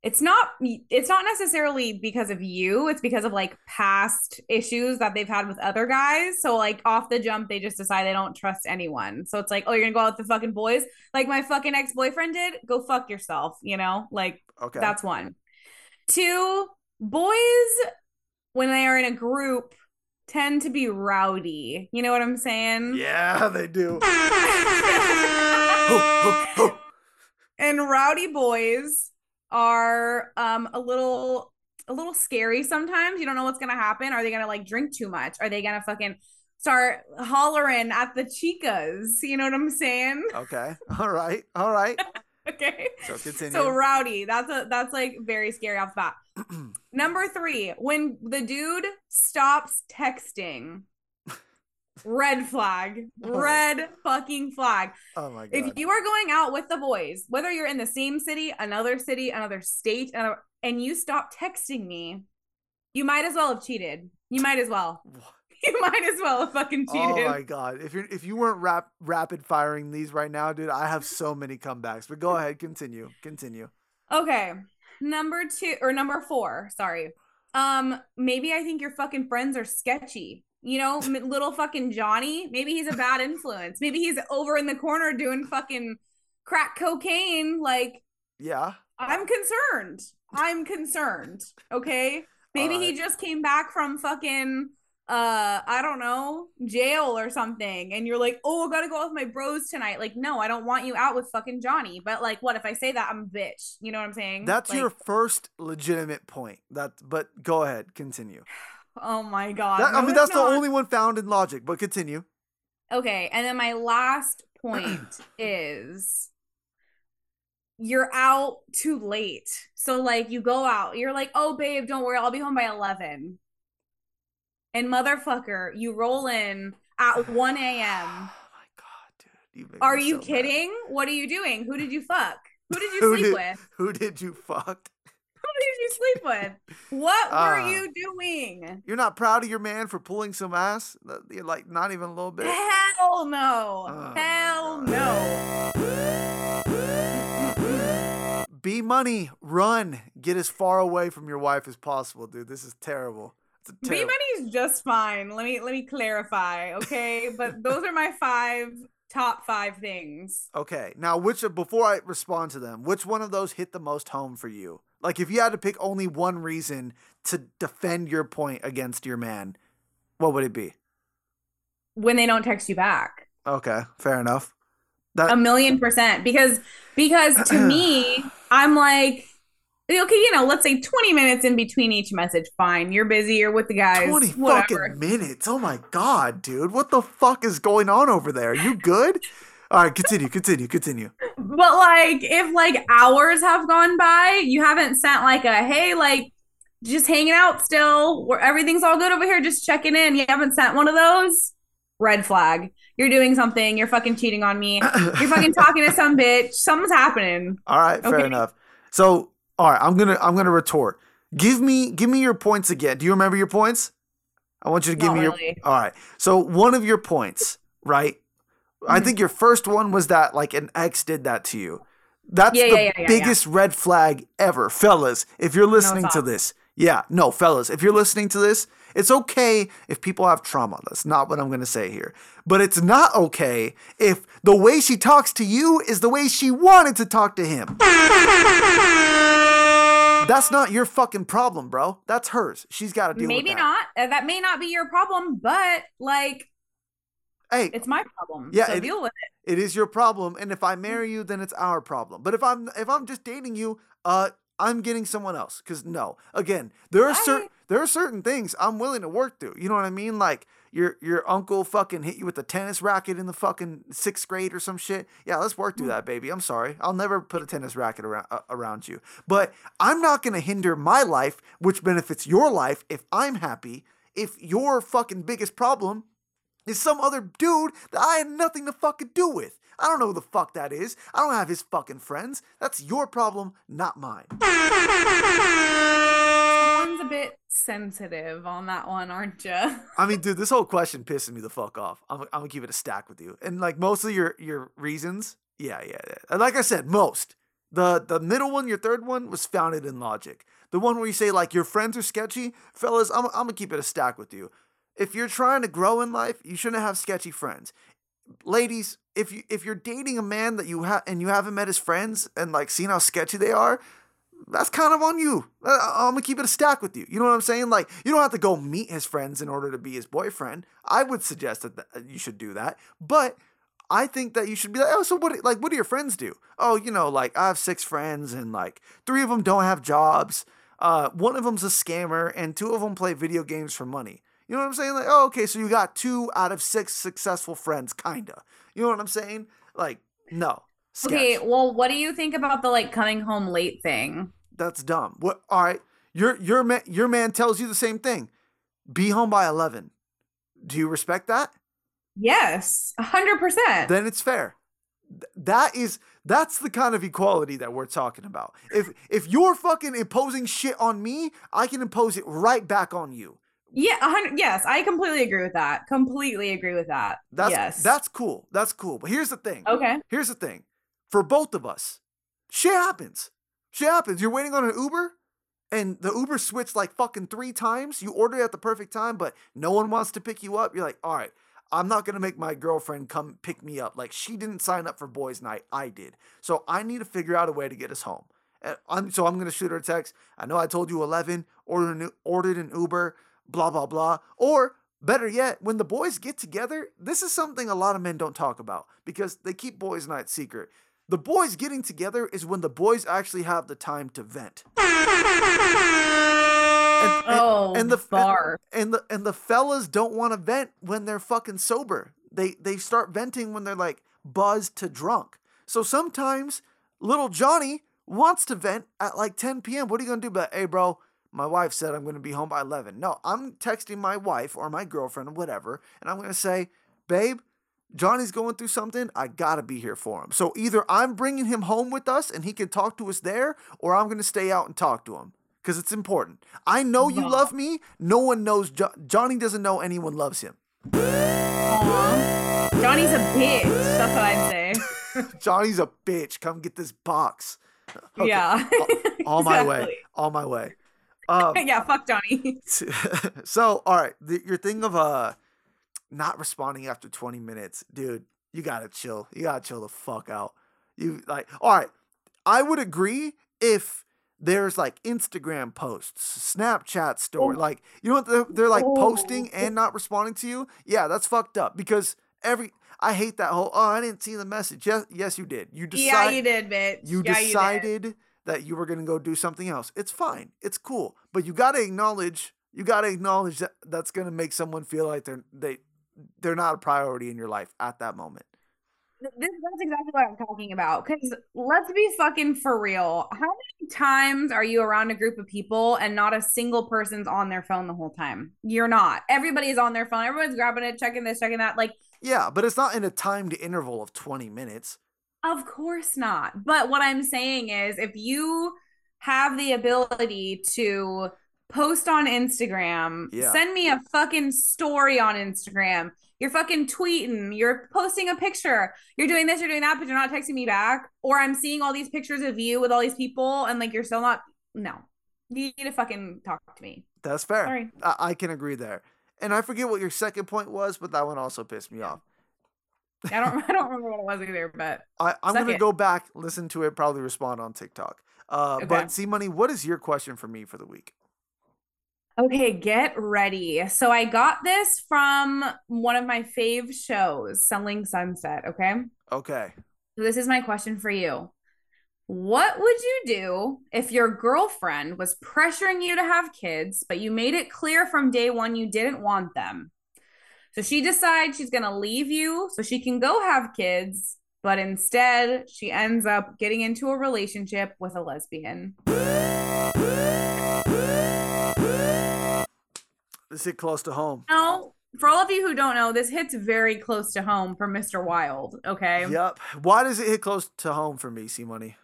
Speaker 2: it's not it's not necessarily because of you, it's because of like past issues that they've had with other guys. So like off the jump, they just decide they don't trust anyone. So it's like, oh, you're gonna go out with the fucking boys, like my fucking ex-boyfriend did. Go fuck yourself, you know? Like
Speaker 1: Okay.
Speaker 2: that's one. Two, boys when they are in a group tend to be rowdy. You know what I'm saying?
Speaker 1: yeah, they do. Ho, ho, ho.
Speaker 2: and rowdy boys are um a little a little scary sometimes you don't know what's gonna happen are they gonna like drink too much are they gonna fucking start hollering at the chicas you know what i'm saying
Speaker 1: Okay. All right. All right. [LAUGHS] [LAUGHS]
Speaker 2: okay
Speaker 1: So continue.
Speaker 2: so rowdy that's a that's like very scary off the bat [CLEARS THROAT] number three when the dude stops texting [LAUGHS] red flag oh. red fucking flag
Speaker 1: oh my god.
Speaker 2: if you are going out with the boys, whether you're in the same city, another city, another state, and, and you stop texting me, you might as well have cheated. You might as well. [LAUGHS] You might as well have fucking cheated.
Speaker 1: Oh my god! If you if you weren't rap rapid firing these right now, dude, I have so many comebacks. But go ahead, continue, continue.
Speaker 2: Okay. Number two or number four, sorry. Um, maybe I think your fucking friends are sketchy. You know, [LAUGHS] little fucking Johnny. Maybe he's a bad influence. Maybe he's over in the corner doing fucking crack cocaine. Like,
Speaker 1: Yeah.
Speaker 2: I'm concerned. I'm concerned. Okay. Maybe he just came back from fucking uh I don't know, jail or something and you're like, "Oh, I got to go out with my bros tonight." Like, "No, I don't want you out with fucking Johnny." But like, what if I say that I'm a bitch? You know what I'm saying?
Speaker 1: That's
Speaker 2: Like,
Speaker 1: your first legitimate point. That, but go ahead, continue. [SIGHS]
Speaker 2: Oh my god.
Speaker 1: That- I mean, that's the only one found in logic. But continue.
Speaker 2: Okay, and then my last point [CLEARS THROAT] is you're out too late. So like you go out, you're like, "Oh babe, don't worry, I'll be home by 11." And motherfucker, you roll in at [SIGHS] 1 a.m.
Speaker 1: Oh my god, dude! You
Speaker 2: Are you
Speaker 1: so mad.
Speaker 2: kidding? What are you doing? Who did you fuck? Who did you [LAUGHS]
Speaker 1: Who
Speaker 2: sleep
Speaker 1: did-
Speaker 2: with?
Speaker 1: Who did you fuck? [LAUGHS]
Speaker 2: Who did you sleep with? What [LAUGHS] were
Speaker 1: Ah.
Speaker 2: you doing?
Speaker 1: You're not proud of your man for pulling some ass? You're like not even a little bit.
Speaker 2: Hell no.
Speaker 1: Oh
Speaker 2: Hell no.
Speaker 1: Be money, run, get as far away from your wife as possible, dude. This is terrible. It's a
Speaker 2: B
Speaker 1: terrible.
Speaker 2: money's just fine. Let me let me clarify, okay? [LAUGHS] but those are my five top five things.
Speaker 1: Okay, now which of- before I respond to them, which one of those hit the most home for you? Like if you had to pick only one reason to defend your point against your man, what would it be?
Speaker 2: When they don't text you back.
Speaker 1: Okay, fair enough. That
Speaker 2: A million percent. Because because to me, [CLEARS THROAT] I'm like, okay, you know, let's say 20 minutes in between each message. Fine. You're busy, you're with the guys.
Speaker 1: 20
Speaker 2: whatever.
Speaker 1: fucking minutes. Oh my god, dude. What the fuck is going on over there? You good? All right, continue, continue, continue.
Speaker 2: But like if like hours have gone by, you haven't sent like a hey, like just hanging out still, where everything's all good over here, just checking in. You haven't sent one of those. Red flag. You're doing something. You're fucking cheating on me. You're fucking talking to some [LAUGHS] bitch. Something's happening.
Speaker 1: All right, fair enough. So, all right, I'm gonna I'm gonna retort. Give me give me your points again. Do you remember your points? I want you to give
Speaker 2: Not
Speaker 1: me your.
Speaker 2: really.
Speaker 1: All right. So one of your points, right? I
Speaker 2: Mhm.
Speaker 1: think your first one was that like an ex did that to you. That's
Speaker 2: Yeah,
Speaker 1: the
Speaker 2: yeah, yeah,
Speaker 1: biggest red flag ever, fellas. If you're listening to this, yeah, no, fellas, if you're listening to this, it's okay if people have trauma. That's not what I'm going to say here. But it's not okay if the way she talks to you is the way she wanted to talk to him. [LAUGHS] That's not your fucking problem, bro. That's hers. She's got to deal
Speaker 2: Maybe
Speaker 1: with that.
Speaker 2: Maybe not. Uh, That may not be your problem, but like
Speaker 1: Hey,
Speaker 2: it's my problem.
Speaker 1: Yeah,
Speaker 2: So
Speaker 1: it-
Speaker 2: deal with it.
Speaker 1: it is your problem and if i marry you then it's our problem but if i'm if i'm just dating you uh I'm getting someone else. Cause no, again, there are certain there are certain things I'm willing to work through. You know what I mean? Like your your uncle fucking hit you with a tennis racket in the fucking sixth grade or some shit. Yeah, let's work through that, baby. I'm sorry. I'll never put a tennis racket around uh, around you. But I'm not gonna hinder my life, which benefits your life, if I'm happy. If your fucking biggest problem is some other dude that I had nothing to fucking do with. I don't know who the fuck that is. I don't have his fucking friends. That's your problem, not mine. [LAUGHS]
Speaker 2: Someone's a bit sensitive on that one, aren't you? [LAUGHS]
Speaker 1: I mean, dude, this whole question pissing me the fuck off. I'm, I'm gonna keep it a stack with you. And like most of your your reasons, yeah, yeah, yeah. Like I said, most. The the middle one, your third one, was founded in logic. The one where you say like your friends are sketchy, fellas, I'm, I'm gonna keep it a stack with you. If you're trying to grow in life, you shouldn't have sketchy friends. Ladies, if you if you're dating a man that you have and you haven't met his friends and like seen how sketchy they are, that's kind of on you. Uh, I'm gonna keep it a stack with you. You know what I'm saying? Like, you don't have to go meet his friends in order to be his boyfriend. I would suggest that th- you should do that, but I think that you should be like, oh, so what? Like, what do your friends do? Oh, you know, like I have six friends, and like three of them don't have jobs. Uh, one of them's a scammer, and two of them play video games for money. You know what I'm saying? Like, oh, okay, so you got two out of six successful friends, kinda. You know what I'm saying? Like, no.
Speaker 2: Okay, well, what do you think about the like coming home late thing?
Speaker 1: That's dumb. What? All right, your your man your man tells you the same thing. Be home by eleven. Do you respect that?
Speaker 2: Yes, hundred percent.
Speaker 1: Then it's fair. That is that's the kind of equality that we're talking about. If if you're fucking imposing shit on me, I can impose it right back on you.
Speaker 2: Yeah. Yes, I completely agree with that. Completely agree with that.
Speaker 1: That's
Speaker 2: yes.
Speaker 1: that's cool. That's cool. But here's the thing.
Speaker 2: okay.
Speaker 1: Here's the thing. For both of us, shit happens. Shit happens. You're waiting on an Uber and the Uber switched like fucking three times. You order at the perfect time, but no one wants to pick you up. You're like, all right, I'm not gonna make my girlfriend come pick me up. Like she didn't sign up for boys' night. I did. So I need to figure out a way to get us home. And I'm so I'm gonna shoot her a text. I know I told you 11. Ordered an, ordered an Uber. Blah blah blah. Or better yet, when the boys get together, this is something a lot of men don't talk about because they keep boys' night secret. The boys getting together is when the boys actually have the time to vent. [LAUGHS] And, and-
Speaker 2: Oh,
Speaker 1: and the
Speaker 2: barf.
Speaker 1: and the and the fellas don't want to vent when they're fucking sober. They they start venting when they're like buzzed to drunk. So sometimes little Johnny wants to vent at like 10 p.m. What are you gonna do? But hey, bro, my wife said I'm gonna be home by 11. No, I'm texting my wife or my girlfriend or whatever, and I'm gonna say, babe, Johnny's going through something. I gotta be here for him. So either I'm bringing him home with us and he can talk to us there, or I'm gonna stay out and talk to him because it's important. I know you
Speaker 2: Wow.
Speaker 1: love me. No one knows. Jo- Johnny doesn't know anyone loves him.
Speaker 2: Johnny's a bitch. That's what I'd say. [LAUGHS]
Speaker 1: Johnny's a bitch. Come get this box. Okay,
Speaker 2: Yeah.
Speaker 1: All my way. [LAUGHS] All my way. Um, [LAUGHS]
Speaker 2: yeah, fuck Johnny.
Speaker 1: so all right, the, your thing of uh not responding after 20 minutes, dude, you gotta chill. You gotta chill the fuck out. You like, all right, I would agree if there's like Instagram posts, Snapchat story,
Speaker 2: Oh.
Speaker 1: like you know what they're, they're like
Speaker 2: Oh.
Speaker 1: posting and not responding to you. Yeah, that's fucked up because every I hate that whole oh I didn't see the message. Yes, yes you did. You decided
Speaker 2: yeah, you did, bitch.
Speaker 1: you
Speaker 2: yeah,
Speaker 1: decided that you were going to go do something else. It's fine. It's cool. But you got to acknowledge you got to acknowledge that that's going to make someone feel like they're they they're not a priority in your life at that moment.
Speaker 2: This, that's exactly what I'm talking about. Because let's be fucking for real. How many times are you around a group of people and not a single person's on their phone the whole time? You're not. Everybody's on their phone. Everyone's grabbing it, checking this, checking that. Like,
Speaker 1: Yeah, but it's not in a timed interval of 20 minutes.
Speaker 2: Of course not. But what I'm saying is if you have the ability to post on Instagram,
Speaker 1: Yeah.
Speaker 2: send me a fucking story on Instagram. You're fucking tweeting, you're posting a picture, you're doing this, you're doing that, but you're not texting me back. Or I'm seeing all these pictures of you with all these people and like you're still not no. You need to fucking talk to me.
Speaker 1: That's fair.
Speaker 2: Sorry.
Speaker 1: I, I can agree there. And I forget what your second point was, but that one also pissed me off.
Speaker 2: I don't [LAUGHS] I don't remember what it was either, but
Speaker 1: I, I'm going to
Speaker 2: Second.
Speaker 1: go back, listen to it, probably respond on TikTok. Uh,
Speaker 2: Okay.
Speaker 1: But C Money, what is your question for me for the week?
Speaker 2: Okay, get ready. So I got this from one of my fave shows, Selling Sunset. Okay.
Speaker 1: Okay.
Speaker 2: So this is my question for you. What would you do if your girlfriend was pressuring you to have kids, but you made it clear from day one you didn't want them? So she decides she's going to leave you so she can go have kids, but instead she ends up getting into a relationship with a lesbian.
Speaker 1: This hit close to home.
Speaker 2: No, for all of you who don't know, this hits very close to home for Mr. Wild, okay?
Speaker 1: Yep. Why does it hit close to home for me, C Money?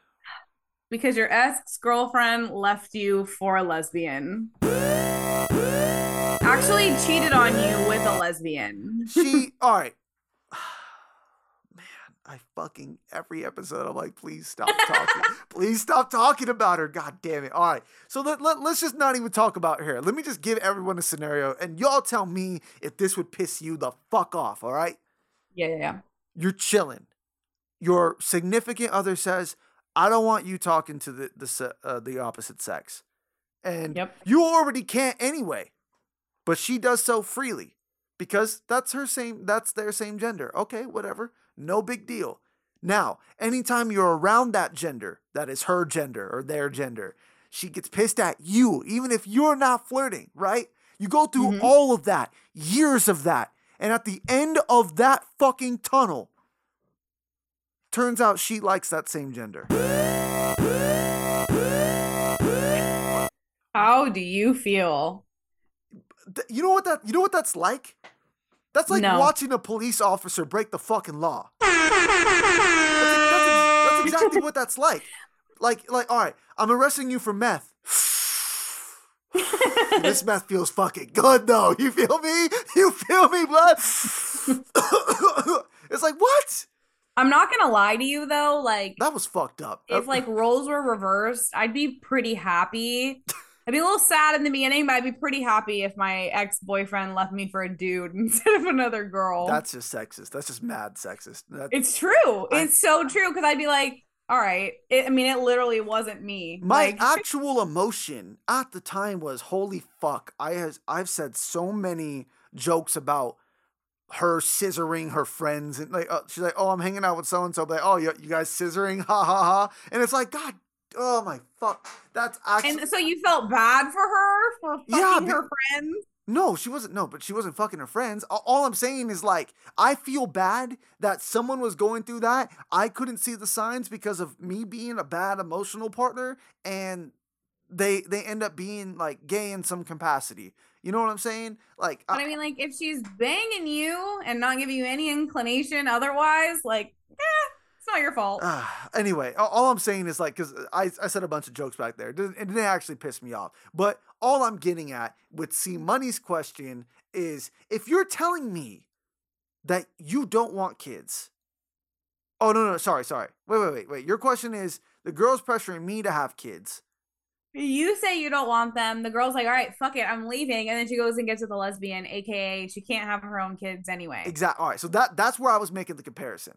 Speaker 2: Because your ex girlfriend left you for a lesbian. Actually, cheated on you with a lesbian.
Speaker 1: She, [LAUGHS] all right. I fucking, every episode, I'm like, please stop talking. [LAUGHS] please stop talking about her. God damn it. All right. So let, let, let's just not even talk about her. Let me just give everyone a scenario and y'all tell me if this would piss you the fuck off. All right.
Speaker 2: Yeah, yeah, yeah.
Speaker 1: You're chilling. Your significant other says, I don't want you talking to the, the, uh, the opposite sex. And
Speaker 2: Yep.
Speaker 1: you already can't anyway. But she does so freely because that's her same that's their same gender. Okay, whatever. No big deal. Now, anytime you're around that gender, that is her gender or their gender, she gets pissed at you even if you're not flirting, right? You go through
Speaker 2: Mhm.
Speaker 1: all of that, years of that, and at the end of that fucking tunnel, turns out she likes that same gender.
Speaker 2: How do you feel?
Speaker 1: You know what that you know what that's like? That's like
Speaker 2: No.
Speaker 1: watching a police officer break the fucking law. [LAUGHS] That's, that's, that's exactly what that's like. Like like all right, I'm arresting you for meth. [LAUGHS] this meth feels fucking good though. You feel me? You feel me, blood? [LAUGHS] it's like what?
Speaker 2: I'm not gonna lie to you though, like
Speaker 1: That was fucked up.
Speaker 2: If like roles were reversed, I'd be pretty happy. I'd be a little sad in the beginning, but I'd be pretty happy if my ex-boyfriend left me for a dude [LAUGHS] instead of another girl.
Speaker 1: that's just sexist. That's just mad sexist. That-
Speaker 2: it's true.
Speaker 1: I-
Speaker 2: it's so true because I'd be like, all right. It, I mean, it literally wasn't me.
Speaker 1: My
Speaker 2: like, [LAUGHS]
Speaker 1: actual emotion at the time was holy fuck. I has I've said so many jokes about her scissoring her friends and like uh, she's like, oh, I'm hanging out with so and so. Like, oh, you, you guys scissoring, [LAUGHS] ha ha ha. And it's like, God, oh my fuck, that's actually
Speaker 2: and so you felt bad for her for fucking
Speaker 1: Yeah, be-
Speaker 2: her friends.
Speaker 1: no, she wasn't. No, but she wasn't fucking her friends. All I'm saying is like, I feel bad that someone was going through that. I couldn't see the signs because of me being a bad emotional partner, and they they end up being like gay in some capacity. You know what I'm saying? Like,
Speaker 2: But
Speaker 1: I-
Speaker 2: I mean, like, if she's banging you and not giving you any inclination otherwise, like, eh, it's not your fault.
Speaker 1: Ah, anyway, all I'm saying is like, because I, I said a bunch of jokes back there. It didn't, it didn't actually piss me off. But all I'm getting at with C Money's question is if you're telling me that you don't want kids. Oh, no, no, sorry, sorry. Wait, wait, wait, wait. Your question is the girl's pressuring me to have kids.
Speaker 2: You say you don't want them. The girl's like, all right, fuck it, I'm leaving. And then she goes and gets with a lesbian, aka she can't have her own kids anyway.
Speaker 1: Exactly. All right. So that that's where I was making the comparison.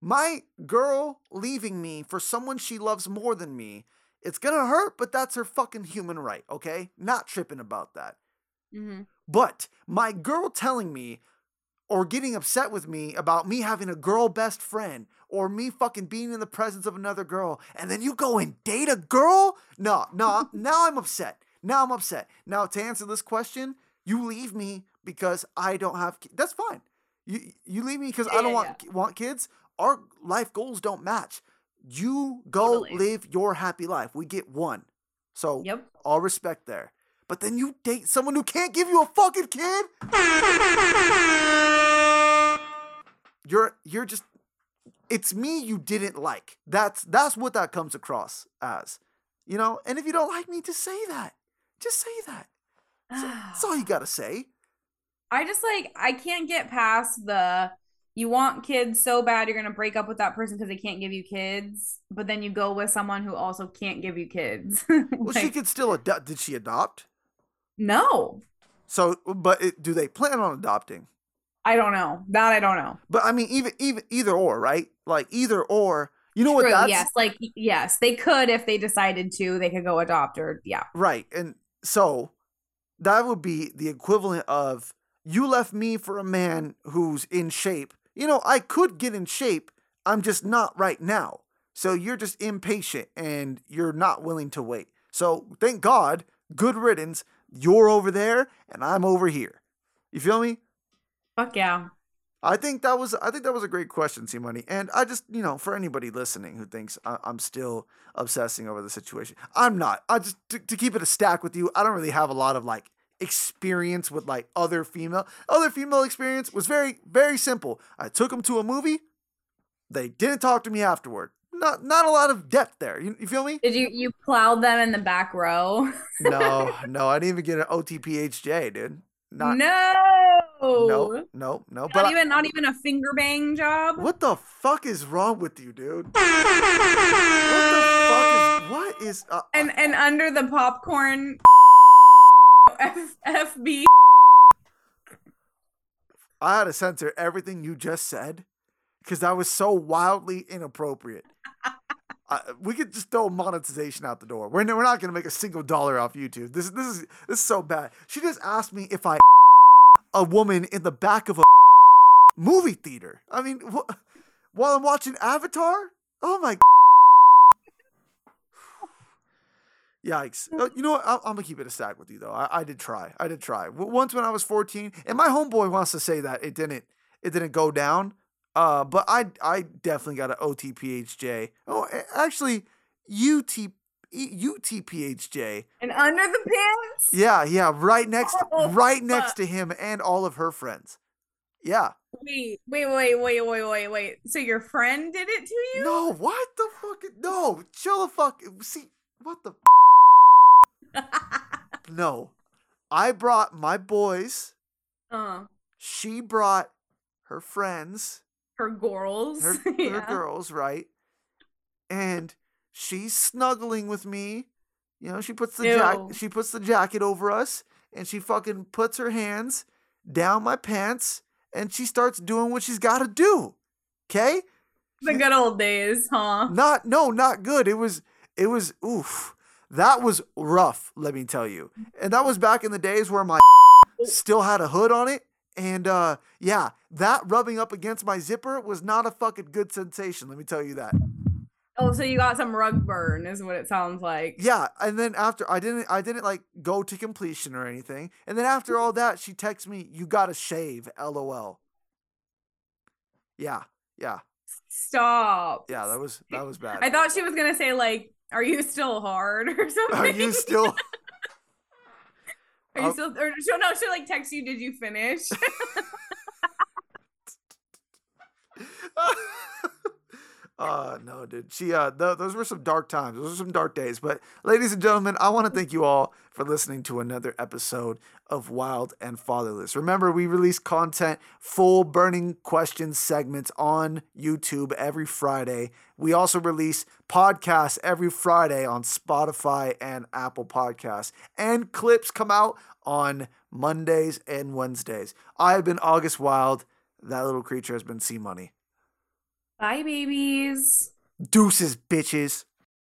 Speaker 1: My girl leaving me for someone she loves more than me, it's gonna hurt, but that's her fucking human right. Okay, not tripping about that.
Speaker 2: hmm
Speaker 1: But my girl telling me or getting upset with me about me having a girl best friend or me fucking being in the presence of another girl and then you go and date a girl? No, no, [LAUGHS] now I'm upset. Now I'm upset. Now to answer this question, you leave me because I don't have ki- that's fine. You you leave me because I don't
Speaker 2: yeah,
Speaker 1: want want kids. Our life goals don't match. You go
Speaker 2: Totally.
Speaker 1: live your happy life. We get one. So
Speaker 2: Yep.
Speaker 1: all respect there. But then you date someone who can't give you a fucking kid? You're you're just it's me you didn't like. That's that's what that comes across as. You know, and if you don't like me, just say that. Just say that. That's all you [SIGHS] gotta say.
Speaker 2: I just like I can't get past the you want kids so bad you're gonna break up with that person because they can't give you kids, but then you go with someone who also can't give you kids. [LAUGHS]
Speaker 1: Well, she could still adopt. Did she adopt?
Speaker 2: no,
Speaker 1: So, but it, do they plan on adopting?
Speaker 2: I don't know. That I don't know.
Speaker 1: But I mean, even even either or, right? Like either or. You know
Speaker 2: True,
Speaker 1: what that's
Speaker 2: yes, like yes, they could if they decided to. They could go adopt or yeah.
Speaker 1: Right. And so that would be the equivalent of you left me for a man who's in shape. You know, I could get in shape. I'm just not right now. So you're just impatient and you're not willing to wait. So thank God, good riddance. You're over there and I'm over here. You feel me?
Speaker 2: Fuck yeah.
Speaker 1: I think that was I think that was a great question, C Money. And I just you know for anybody listening who thinks I, I'm still obsessing over the situation, I'm not. I just to, to keep it a stack with you. I don't really have a lot of like experience with like other female other female experience was very very simple. I took them to a movie. They didn't talk to me afterward. Not not a lot of depth there. You, you feel me?
Speaker 2: Did you you plowed them in the back row?
Speaker 1: No, [LAUGHS] no, I didn't even get an OTPHJ, dude. Not
Speaker 2: no.
Speaker 1: no, no, no.
Speaker 2: Not
Speaker 1: But I-
Speaker 2: even not even a finger bang job.
Speaker 1: What the fuck is wrong with you, dude? What the fuck is what is uh,
Speaker 2: And and under the popcorn F- FB
Speaker 1: I had to censor everything you just said because that was so wildly inappropriate. We could just throw monetization out the door. We're, we're not gonna make a single dollar off YouTube. This this is this is so bad. She just asked me if I a woman in the back of a movie theater. I mean, wh- while I'm watching Avatar. Oh my. Yikes! Uh, you know what? I, I'm gonna keep it a stack with you though. I, I did try. I did try. Once when I was 14, and my homeboy wants to say that it didn't. It didn't go down. Uh, but I I definitely got an OTPHJ. Oh, actually, UT UTPHJ.
Speaker 2: and under the pants.
Speaker 1: Yeah, yeah, right next,
Speaker 2: Oh,
Speaker 1: right next to him and all of her friends. Yeah.
Speaker 2: Wait, wait, wait, wait, wait, wait, wait. So your friend did it to you?
Speaker 1: No, what the fuck? No, chill the fuck. See, what the? [LAUGHS] No, I brought my boys.
Speaker 2: uh,
Speaker 1: She brought her friends,
Speaker 2: her girls.
Speaker 1: her, [LAUGHS] her
Speaker 2: Yeah.
Speaker 1: girls, right? And she's snuggling with me. You know, she puts the jacket. She puts the jacket over us, and she fucking puts her hands down my pants, and she starts doing what she's got to do. Okay.
Speaker 2: The good old days, huh?
Speaker 1: Not no, not good. It was it was oof. That was rough, let me tell you. And that was back in the days where my still had a hood on it. And uh yeah, that rubbing up against my zipper was not a fucking good sensation, let me tell you that.
Speaker 2: Oh, so you got some rug burn, is what it sounds like.
Speaker 1: Yeah, and then after I didn't I didn't like go to completion or anything. And then after all that, she texts me, "You got to shave." LOL. Yeah. Yeah.
Speaker 2: Stop.
Speaker 1: Yeah, that was that was bad.
Speaker 2: I thought she was gonna say like, "Are you still hard?" or something. [LAUGHS]
Speaker 1: Are you still [LAUGHS]
Speaker 2: Are you
Speaker 1: Oh.
Speaker 2: still? Or she'll no, she'll like text you. Did you finish? [LAUGHS]
Speaker 1: uh no dude. She uh th- those were some dark times. Those were some dark days. But ladies and gentlemen i want to thank you all for listening to another episode of wild and fatherless. Remember we release content full burning questions segments on youtube every friday. We also release podcasts every friday on spotify and apple podcasts. And clips come out on mondays and wednesdays. I have been august wild. That little creature has been c money
Speaker 2: Bye, babies.
Speaker 1: Deuces, bitches.